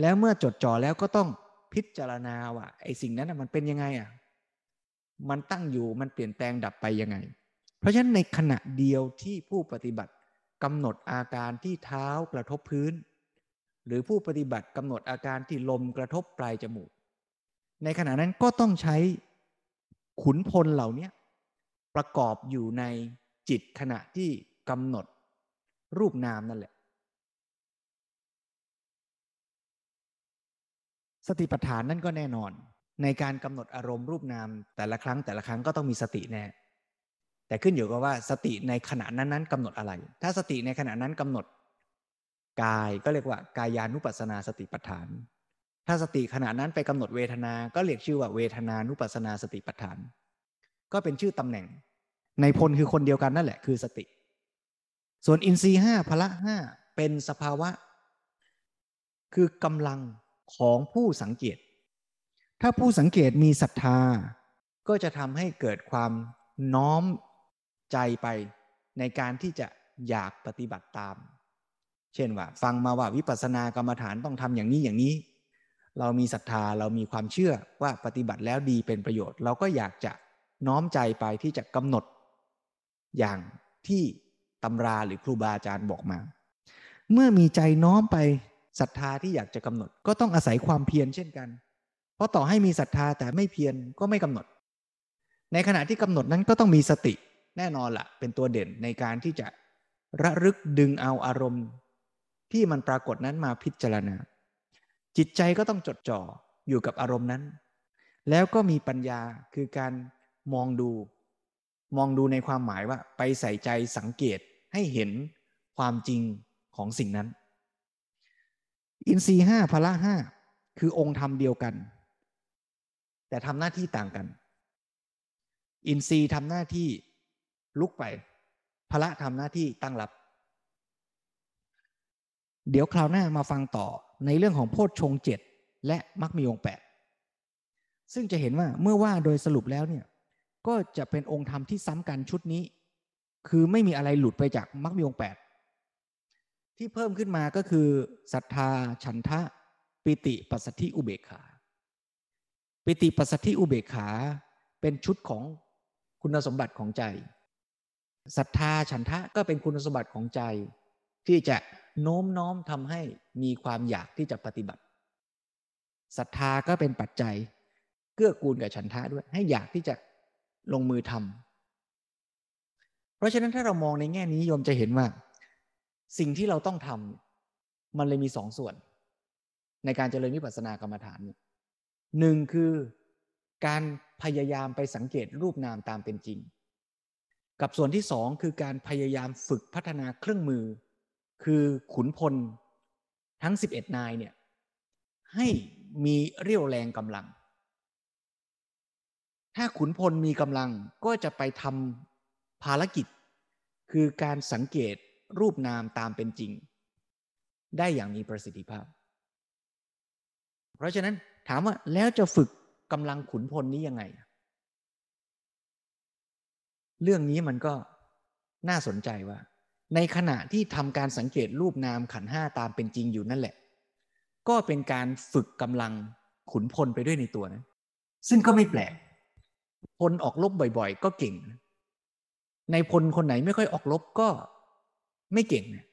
แล้วเมื่อจดจ่อแล้วก็ต้องพิจารณาว่าไอ้สิ่งนั้นมันเป็นยังไงอะ มันตั้งอยู่มันเปลี่ยนแปลงดับไปยังไง เพราะฉะนั้นในขณะเดียวที่ผู้ปฏิบัติกำหนดอาการที่เท้ากระทบพื้น หรือผู้ปฏิบัติกำหนดอาการที่ลมกระทบปลายจมูก ในขณะนั้นก็ต้องใช้ขุนพลเหล่านี้ประกอบอยู่ในจิตขณะที่กำหนดรูปนามนั่นแหละ สติปัฏฐานนั่นก็แน่นอน ในการกำหนดอารมณ์รูปนามแต่ละครั้งแต่ละครั้งก็ต้องมีสติแน่ แต่ขึ้นอยู่กับว่าสติในขณะนั้นๆกำหนดอะไร ถ้าสติในขณะนั้นกำหนด กายก็เรียกว่ากายานุปัสนาสติปัฏฐาน ถ้าสติขณะนั้นไปกำหนดเวทนา ก็เรียกชื่อว่าเวทนานุปัสสนาสติปัฏฐาน ก็เป็นชื่อตำแหน่ง ในพลคือคนเดียวกันนั่นแหละคือสติ ส่วนอินทรีห้าพละห้าเป็นสภาวะ คือกำลังของผู้สังเกต ถ้าผู้สังเกตมีศรัทธา ก็จะทำให้เกิดความน้อมใจไปในการที่จะอยากปฏิบัติตาม เช่นว่า ฟังมาว่าวิปัสสนากรรมฐานต้องทำอย่างนี้อย่างนี้ เรามีศรัทธาเรามีความเชื่อว่าปฏิบัติแล้วดีเป็นประโยชน์ เราก็อยากจะน้อมใจไปที่จะกำหนด อย่างที่ตำราหรือครูบาอาจารย์บอกมา เมื่อมีใจน้อมไปศรัทธาที่อยากจะกำหนด ก็ต้องอาศัยความเพียรเช่นกัน เพราะต่อให้มีศรัทธาแต่ไม่เพียรก็ไม่กำหนด ในขณะที่กำหนดนั้นก็ต้องมีสติแน่นอนละ่ะ เป็นตัวเด่นในการที่จะระลึกดึงเอาอารมณ์ ที่มันปรากฏนั้นมาพิจารณา จิตใจก็ต้องจดจ่ออยู่กับอารมณ์นั้น แล้วก็มีปัญญาคือการมองดู มองดูในความหมายว่า ไปใส่ใจสังเกตให้เห็นความจริงของสิ่งนั้น อินทรีห้าพละห้าคือองค์ธรรมเดียวกัน แต่ทำหน้าที่ต่างกัน อินทรีย์ทำหน้าที่ลุกไปพละทำหน้าที่ตั้งรับ เดี๋ยวคราวหน้ามาฟังต่อในเรื่องของโพชฌงเจ็ดและมรรคมีองแปดซึ่งจะเห็นว่าเมื่อว่าโดยสรุปแล้วเนี่ยก็จะเป็นองค์ธรรมที่ซ้ำกันชุดนี้ คือไม่มีอะไรหลุดไปจากมรรคมีองแปดที่เพิ่มขึ้นมาก็คือศรัทธา ฉันทะ ปิติปัสสธิอุเบกขา ปิติปัสสธิอุเบกขาเป็นชุดของคุณสมบัติของใจศรัทธาฉันทะก็เป็นคุณสมบัติของใจ ที่จะ โน้มน้อมทำให้มีความอยากที่จะปฏิบัติศรัทธาก็เป็นปัจจัย เกื้อกูลกับฉันทะด้วย ให้อยากที่จะลงมือทำเพราะฉะนั้นถ้าเรามองในแง่นี้โยมจะเห็นว่า สิ่งที่เราต้องทำมันเลยมีสองส่วน ในการเจริญวิปัสสนากรรมฐานหนึ่งคือการพยายามไปสังเกตรูปนามตามเป็นจริง กับส่วนที่สองคือการพยายามฝึกพัฒนาเครื่องมือ คือขุนพลทั้ง 11 นายเนี่ยให้มีเรี่ยวแรงกำลัง ถ้าขุนพลมีกำลังก็จะไปทำภารกิจ คือการสังเกตรูปนามตามเป็นจริง ได้อย่างมีประสิทธิภาพ เพราะฉะนั้นถามว่าแล้วจะฝึกกำลังขุนพลนี้ยังไง เรื่องนี้มันก็น่าสนใจว่า ในขณะที่ทำการสังเกตรูปนามขันห้าตามเป็นจริงอยู่นั่นแหละ ก็เป็นการฝึกกำลังขุนพลไปด้วยในตัวนะ ซึ่งก็ไม่แปลก พลออกลบบ่อยๆ ก็เก่ง ในพลคนไหนไม่ค่อยออกลบก็ไม่เก่งนี่ย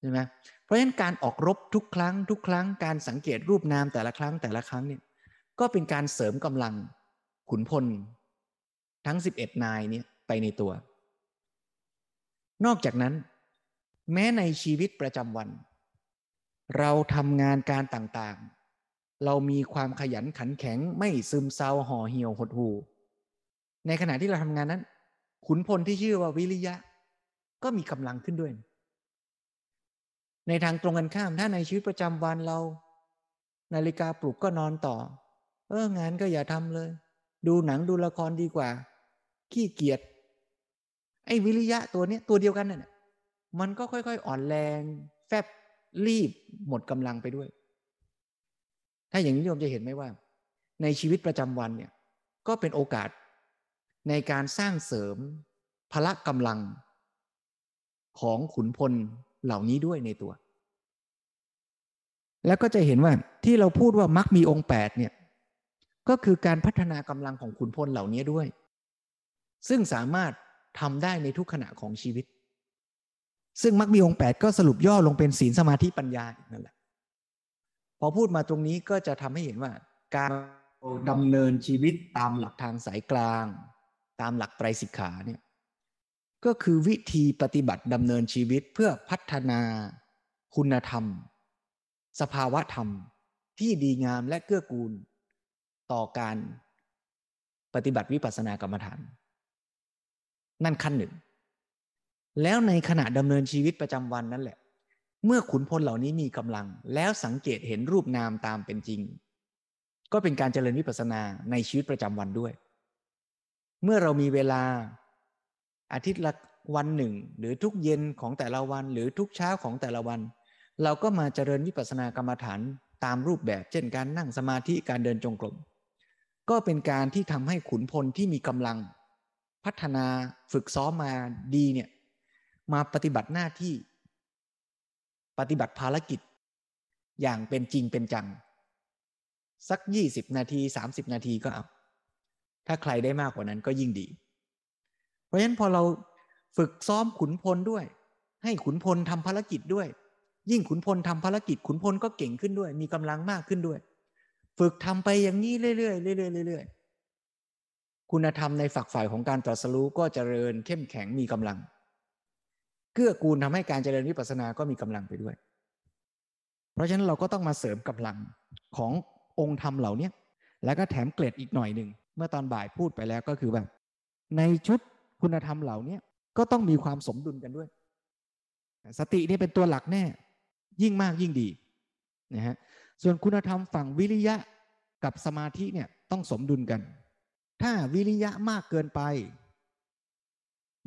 ใช่ไหมเพราะฉะนั้นการออกรบทุกครั้ง ทุกครั้งการสังเกตรูปนามแต่ละครั้งแต่ละครั้งเนี่ยก็เป็นการเสริมกำลังขุนพลทั้ง 11 นายเนี้ไปในตัว นอกจากนั้น แม้ในชีวิตประจำวัน เราทำงานการต่างๆ เรามีความขยันขันแข็งไม่ซึมเศร้าห่อเหี่ยวหดหู่ในขณะที่เราทำงานนั้น ขุนพลที่ชื่อว่าวิริยะ ก็มีกำลังขึ้นด้วย ในทางตรงกันข้ามถ้าในชีวิตประจำวันเรา นาฬิกาปลุกก็นอนต่อ เอองานก็อย่าทำเลย ดูหนังดูละครดีกว่า ขี้เกียจ ไอ้วิริยะตัวเนี้ยตัวเดียวกันน่ะมันก็ค่อยๆ อ่อนแรง แฟบรีบหมดกำลังไปด้วย ถ้าอย่างนี้โยมจะเห็นไหมว่า ในชีวิตประจำวันเนี่ย ก็เป็นโอกาสในการสร้างเสริมพละกำลังของขุนพลเหล่านี้ด้วยในตัว แล้วก็จะเห็นว่าที่เราพูดว่ามักมีองค์แปดเนี่ย ก็คือการพัฒนากำลังของขุนพลเหล่านี้ด้วย ซึ่งสามารถ ทำได้ในทุกขณะของชีวิต ซึ่งมักมีองค์แปดก็สรุปย่อลงเป็นศีลสมาธิปัญญานั่นแหละ พอพูดมาตรงนี้ก็จะทำให้เห็นว่า การดำเนินชีวิตตามหลักทางสายกลาง ตามหลักไตรสิกขาเนี่ยก็คือวิธีปฏิบัติดำเนินชีวิตเพื่อพัฒนาคุณธรรม สภาวะธรรมที่ดีงามและเกื้อกูล ต่อการปฏิบัติวิปัสสนากรรมฐาน นั่นขั้นหนึ่ง แล้วในขณะดำเนินชีวิตประจำวันนั่นแหละ เมื่อขุนพลเหล่านี้มีกำลัง แล้วสังเกตเห็นรูปนามตามเป็นจริง ก็เป็นการเจริญวิปัสสนาในชีวิตประจำวันด้วย เมื่อเรามีเวลาอาทิตย์ละวันหนึ่ง หรือทุกเย็นของแต่ละวัน หรือทุกเช้าของแต่ละวัน เราก็มาเจริญวิปัสสนากรรมฐานตามรูปแบบ เช่นการนั่งสมาธิการเดินจงกรมก็เป็นการที่ทำให้ขุนพลที่มีกำลัง พัฒนาฝึกซ้อมมาดีเนี่ยมาปฏิบัติหน้าที่ ปฏิบัติภารกิจ อย่างเป็นจริงเป็นจัง สักยี่สิบนาทีสามสิบนาทีก็เอา ถ้าใครได้มากกว่านั้นก็ยิ่งดี เพราะฉะนั้นพอเราฝึกซ้อมขุนพลด้วย ให้ขุนพลทำภารกิจด้วย ยิ่งขุนพลทำภารกิจ ขุนพลก็เก่งขึ้นด้วย มีกำลังมากขึ้นด้วย ฝึกทำไปอย่างนี้เรื่อยๆเรื่อยๆเรื่อยๆ คุณธรรมในฝักฝ่ายของการตรัสรู้ก็เจริญเข้มแข็งมีกำลัง เกื้อกูลทำให้การเจริญวิปัสสนาก็มีกำลังไปด้วย เพราะฉะนั้นเราก็ต้องมาเสริมกำลังขององค์ธรรมเหล่านี้แล้วก็แถมเกร็ดอีกหน่อยหนึ่งเมื่อตอนบ่ายพูดไปแล้วก็คือแบบในชุดคุณธรรมเหล่านี้ก็ต้องมีความสมดุลกันด้วย สตินี่เป็นตัวหลักแน่ ยิ่งมากยิ่งดีนะฮะส่วนคุณธรรมฝั่งวิริยะกับสมาธิเนี่ยต้องสมดุลกัน ถ้าวิริยะมากเกินไป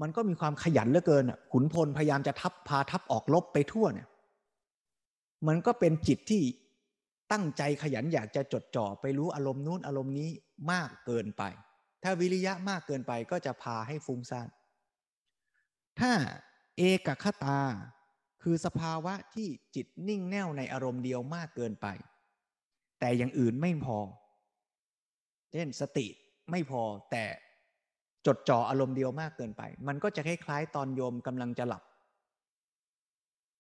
มันก็มีความขยันเหลือเกินขุนพลพยายามจะทับพาทับออกลบไปทั่วเนี่ย มันก็เป็นจิตที่ตั้งใจขยันอยากจะจดจ่อไปรู้อารมณ์นู้นอารมณ์นี้มากเกินไป ถ้าวิริยะมากเกินไปก็จะพาให้ฟุ้งซ่าน ถ้าเอกคตา คือสภาวะที่จิตนิ่งแน่วในอารมณ์เดียวมากเกินไป แต่อย่างอื่นไม่พอ เช่นสติ ไม่พอแต่จดจ่ออารมณ์เดียวมากเกินไป มันก็จะคล้ายๆ ตอนโยมกำลังจะหลับ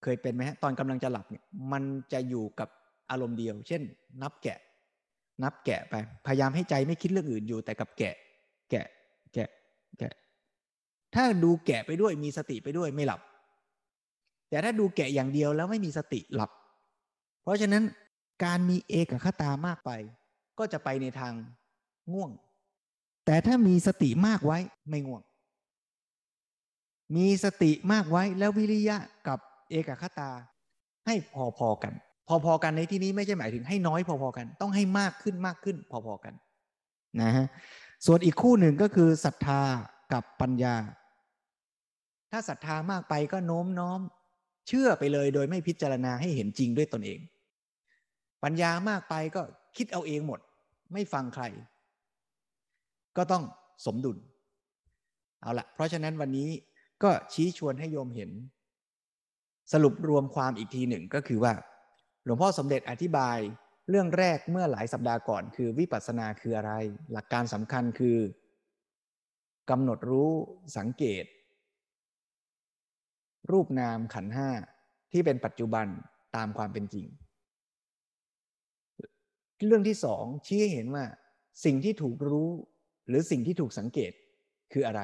เคยเป็นไหมฮะตอนกำลังจะหลับเนี่ยมันจะอยู่กับอารมณ์เดียว เช่น นับแกะ นับแกะไป พยายามให้ใจไม่คิดเรื่องอื่นอยู่แต่กับแกะ แกะ แกะ แกะ ถ้าดูแกะไปด้วยมีสติไปด้วยไม่หลับ แต่ถ้าดูแกะอย่างเดียวแล้วไม่มีสติหลับ เพราะฉะนั้นการมีเอกคตามากไป ก็จะไปในทางง่วง แต่ถ้ามีสติมากไว้ไม่ง่วง มีสติมากไว้แล้ววิริยะกับเอกคตา ให้พอๆกัน พอๆกันในที่นี้ไม่ใช่หมายถึงให้น้อยพอๆกัน ต้องให้มากขึ้นมากขึ้น พอๆกันนะฮะส่วนอีกคู่หนึ่งก็คือศรัทธากับปัญญา ถ้าศรัทธามากไปก็โน้มน้อม เชื่อไปเลยโดยไม่พิจารณาให้เห็นจริงด้วยตนเอง ปัญญามากไปก็คิดเอาเองหมด ไม่ฟังใคร ก็ต้องสมดุล เอาละเพราะฉะนั้นวันนี้ก็ชี้ชวนให้โยมเห็น สรุปรวมความอีกทีหนึ่งก็คือว่า หลวงพ่อสมเด็จอธิบายเรื่องแรกเมื่อหลายสัปดาห์ก่อนคือวิปัสสนาคืออะไร หลักการสำคัญคือกำหนดรู้สังเกต รูปนามขันห้าที่เป็นปัจจุบันตามความเป็นจริง เรื่องที่สองชี้ให้เห็นว่า สิ่งที่ถูกรู้ หรือสิ่งที่ถูกสังเกตคืออะไร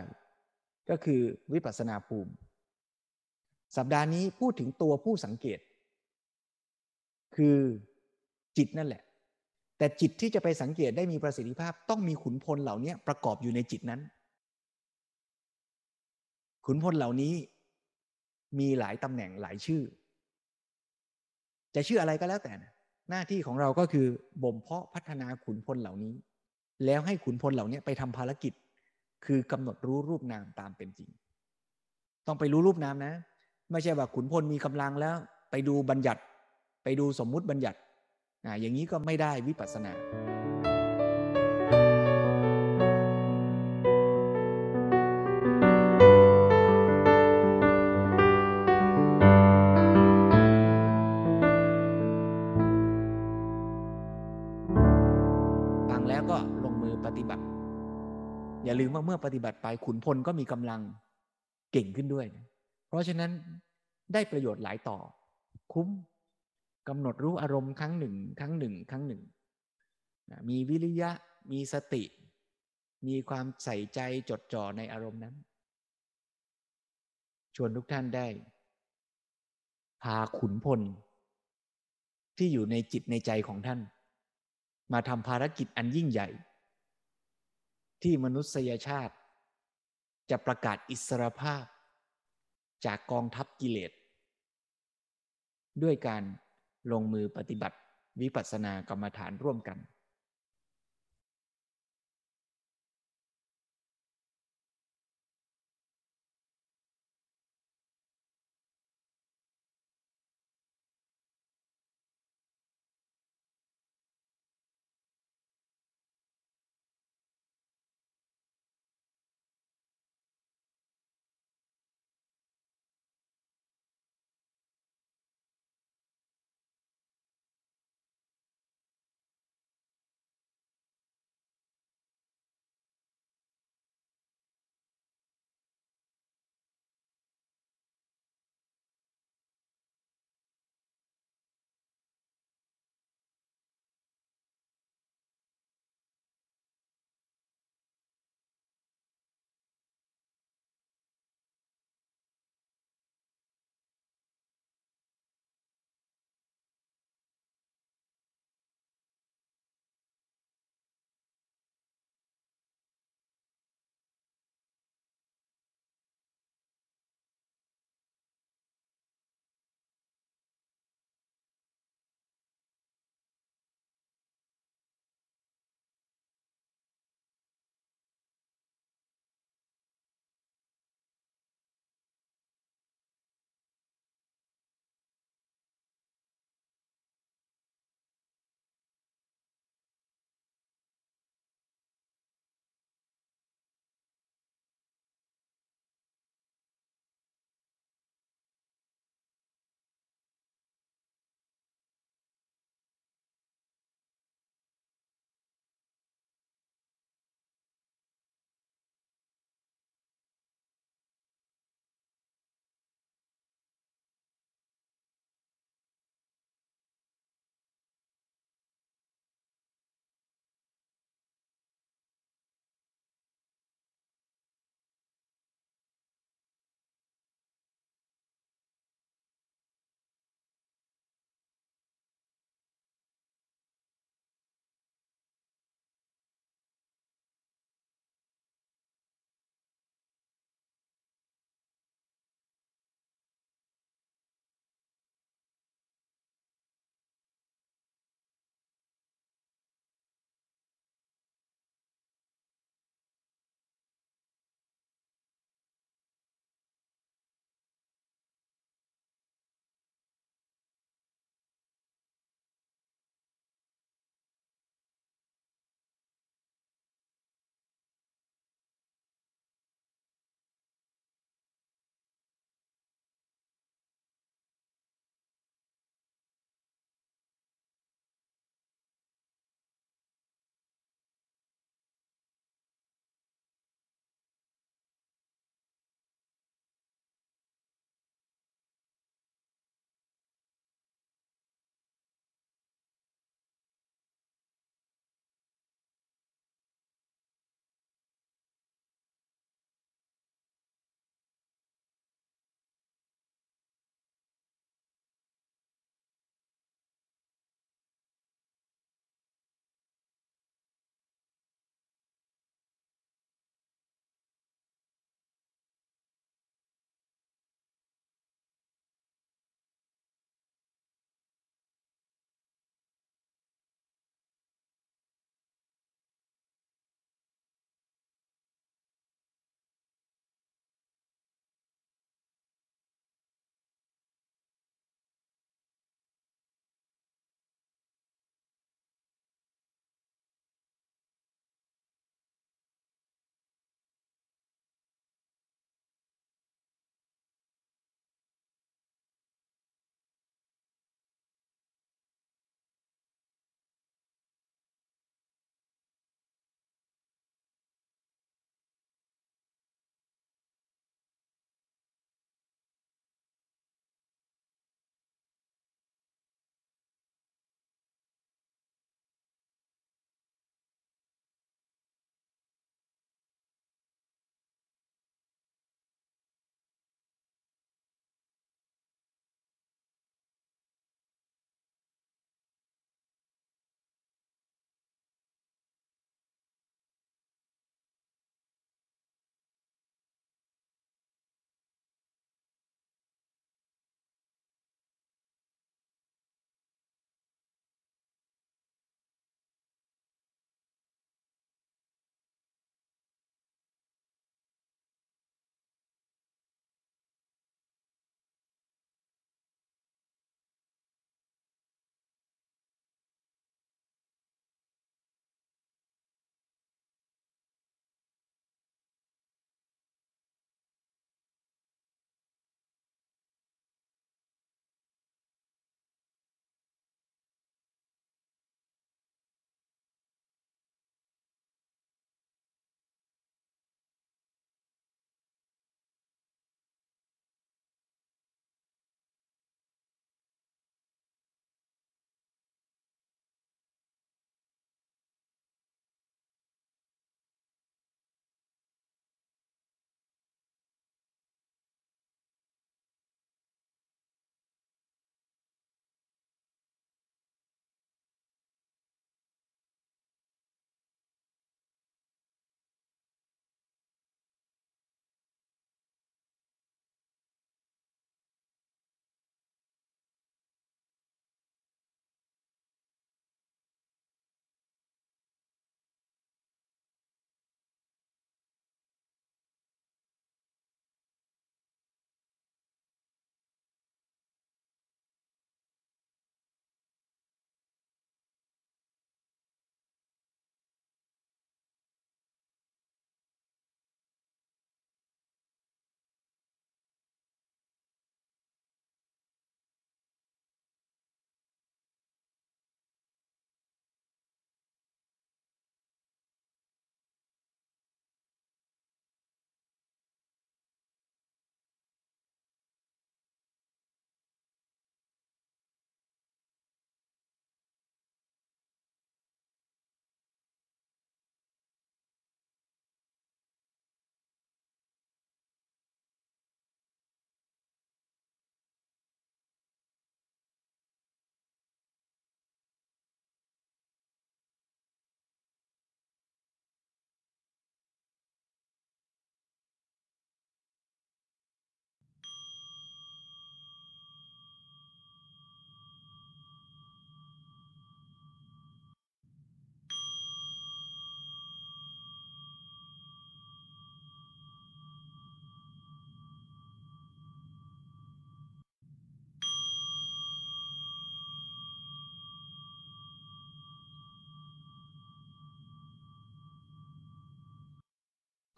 ก็คือวิปัสสนาภูมิ สัปดาห์นี้พูดถึงตัวผู้สังเกต คือจิตนั่นแหละ แต่จิตที่จะไปสังเกตได้มีประสิทธิภาพ ต้องมีขุนพลเหล่านี้ประกอบอยู่ในจิตนั้น ขุนพลเหล่านี้มีหลายตำแหน่งหลายชื่อ จะชื่ออะไรก็แล้วแต่นะหน้าที่ของเราก็คือบ่มเพาะพัฒนาขุนพลเหล่านี้ แล้วให้ขุนพลเหล่านี้ไปทำภารกิจ คือกำหนดรู้รูปนามตามเป็นจริง ต้องไปรู้รูปนามนะ ไม่ใช่ว่าขุนพลมีกำลังแล้ว ไปดูบัญญัติ ไปดูสมมุติบัญญัติอ่าอย่างนี้ก็ไม่ได้วิปัสสนา ลืมว่าเมื่อปฏิบัติไปขุนพลก็มีกำลังเก่งขึ้นด้วย เพราะฉะนั้นได้ประโยชน์หลายต่อ คุ้มกำหนดรู้อารมณ์ครั้งหนึ่ง ครั้งหนึ่ง ครั้งหนึ่ง มีวิริยะมีสติ มีความใส่ใจจดจ่อในอารมณ์นั้น ชวนทุกท่านได้ พาขุนพล ที่อยู่ในจิตในใจของท่าน มาทำภารกิจอันยิ่งใหญ่ ที่มนุษยชาติ จะประกาศอิสรภาพ จากกองทัพกิเลส ด้วยการลงมือปฏิบัติวิปัสสนากรรมฐานร่วมกัน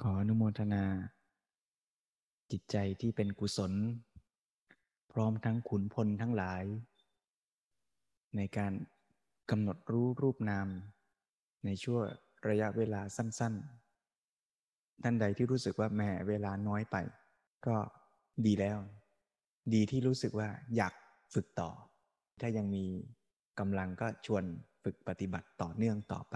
ออนุโมทนา จิตใจที่เป็นกุศล พร้อมทั้งขุนพลทั้งหลาย ในการกำหนดรู้รูปนาม ในช่วงระยะเวลาสั้น ๆ ท่านใดที่รู้สึกว่าแหมเวลาน้อยไป ก็ดีแล้ว ดีที่รู้สึกว่าอยากฝึกต่อ ถ้ายังมีกำลังก็ชวนฝึกปฏิบัติต่อเนื่องต่อไป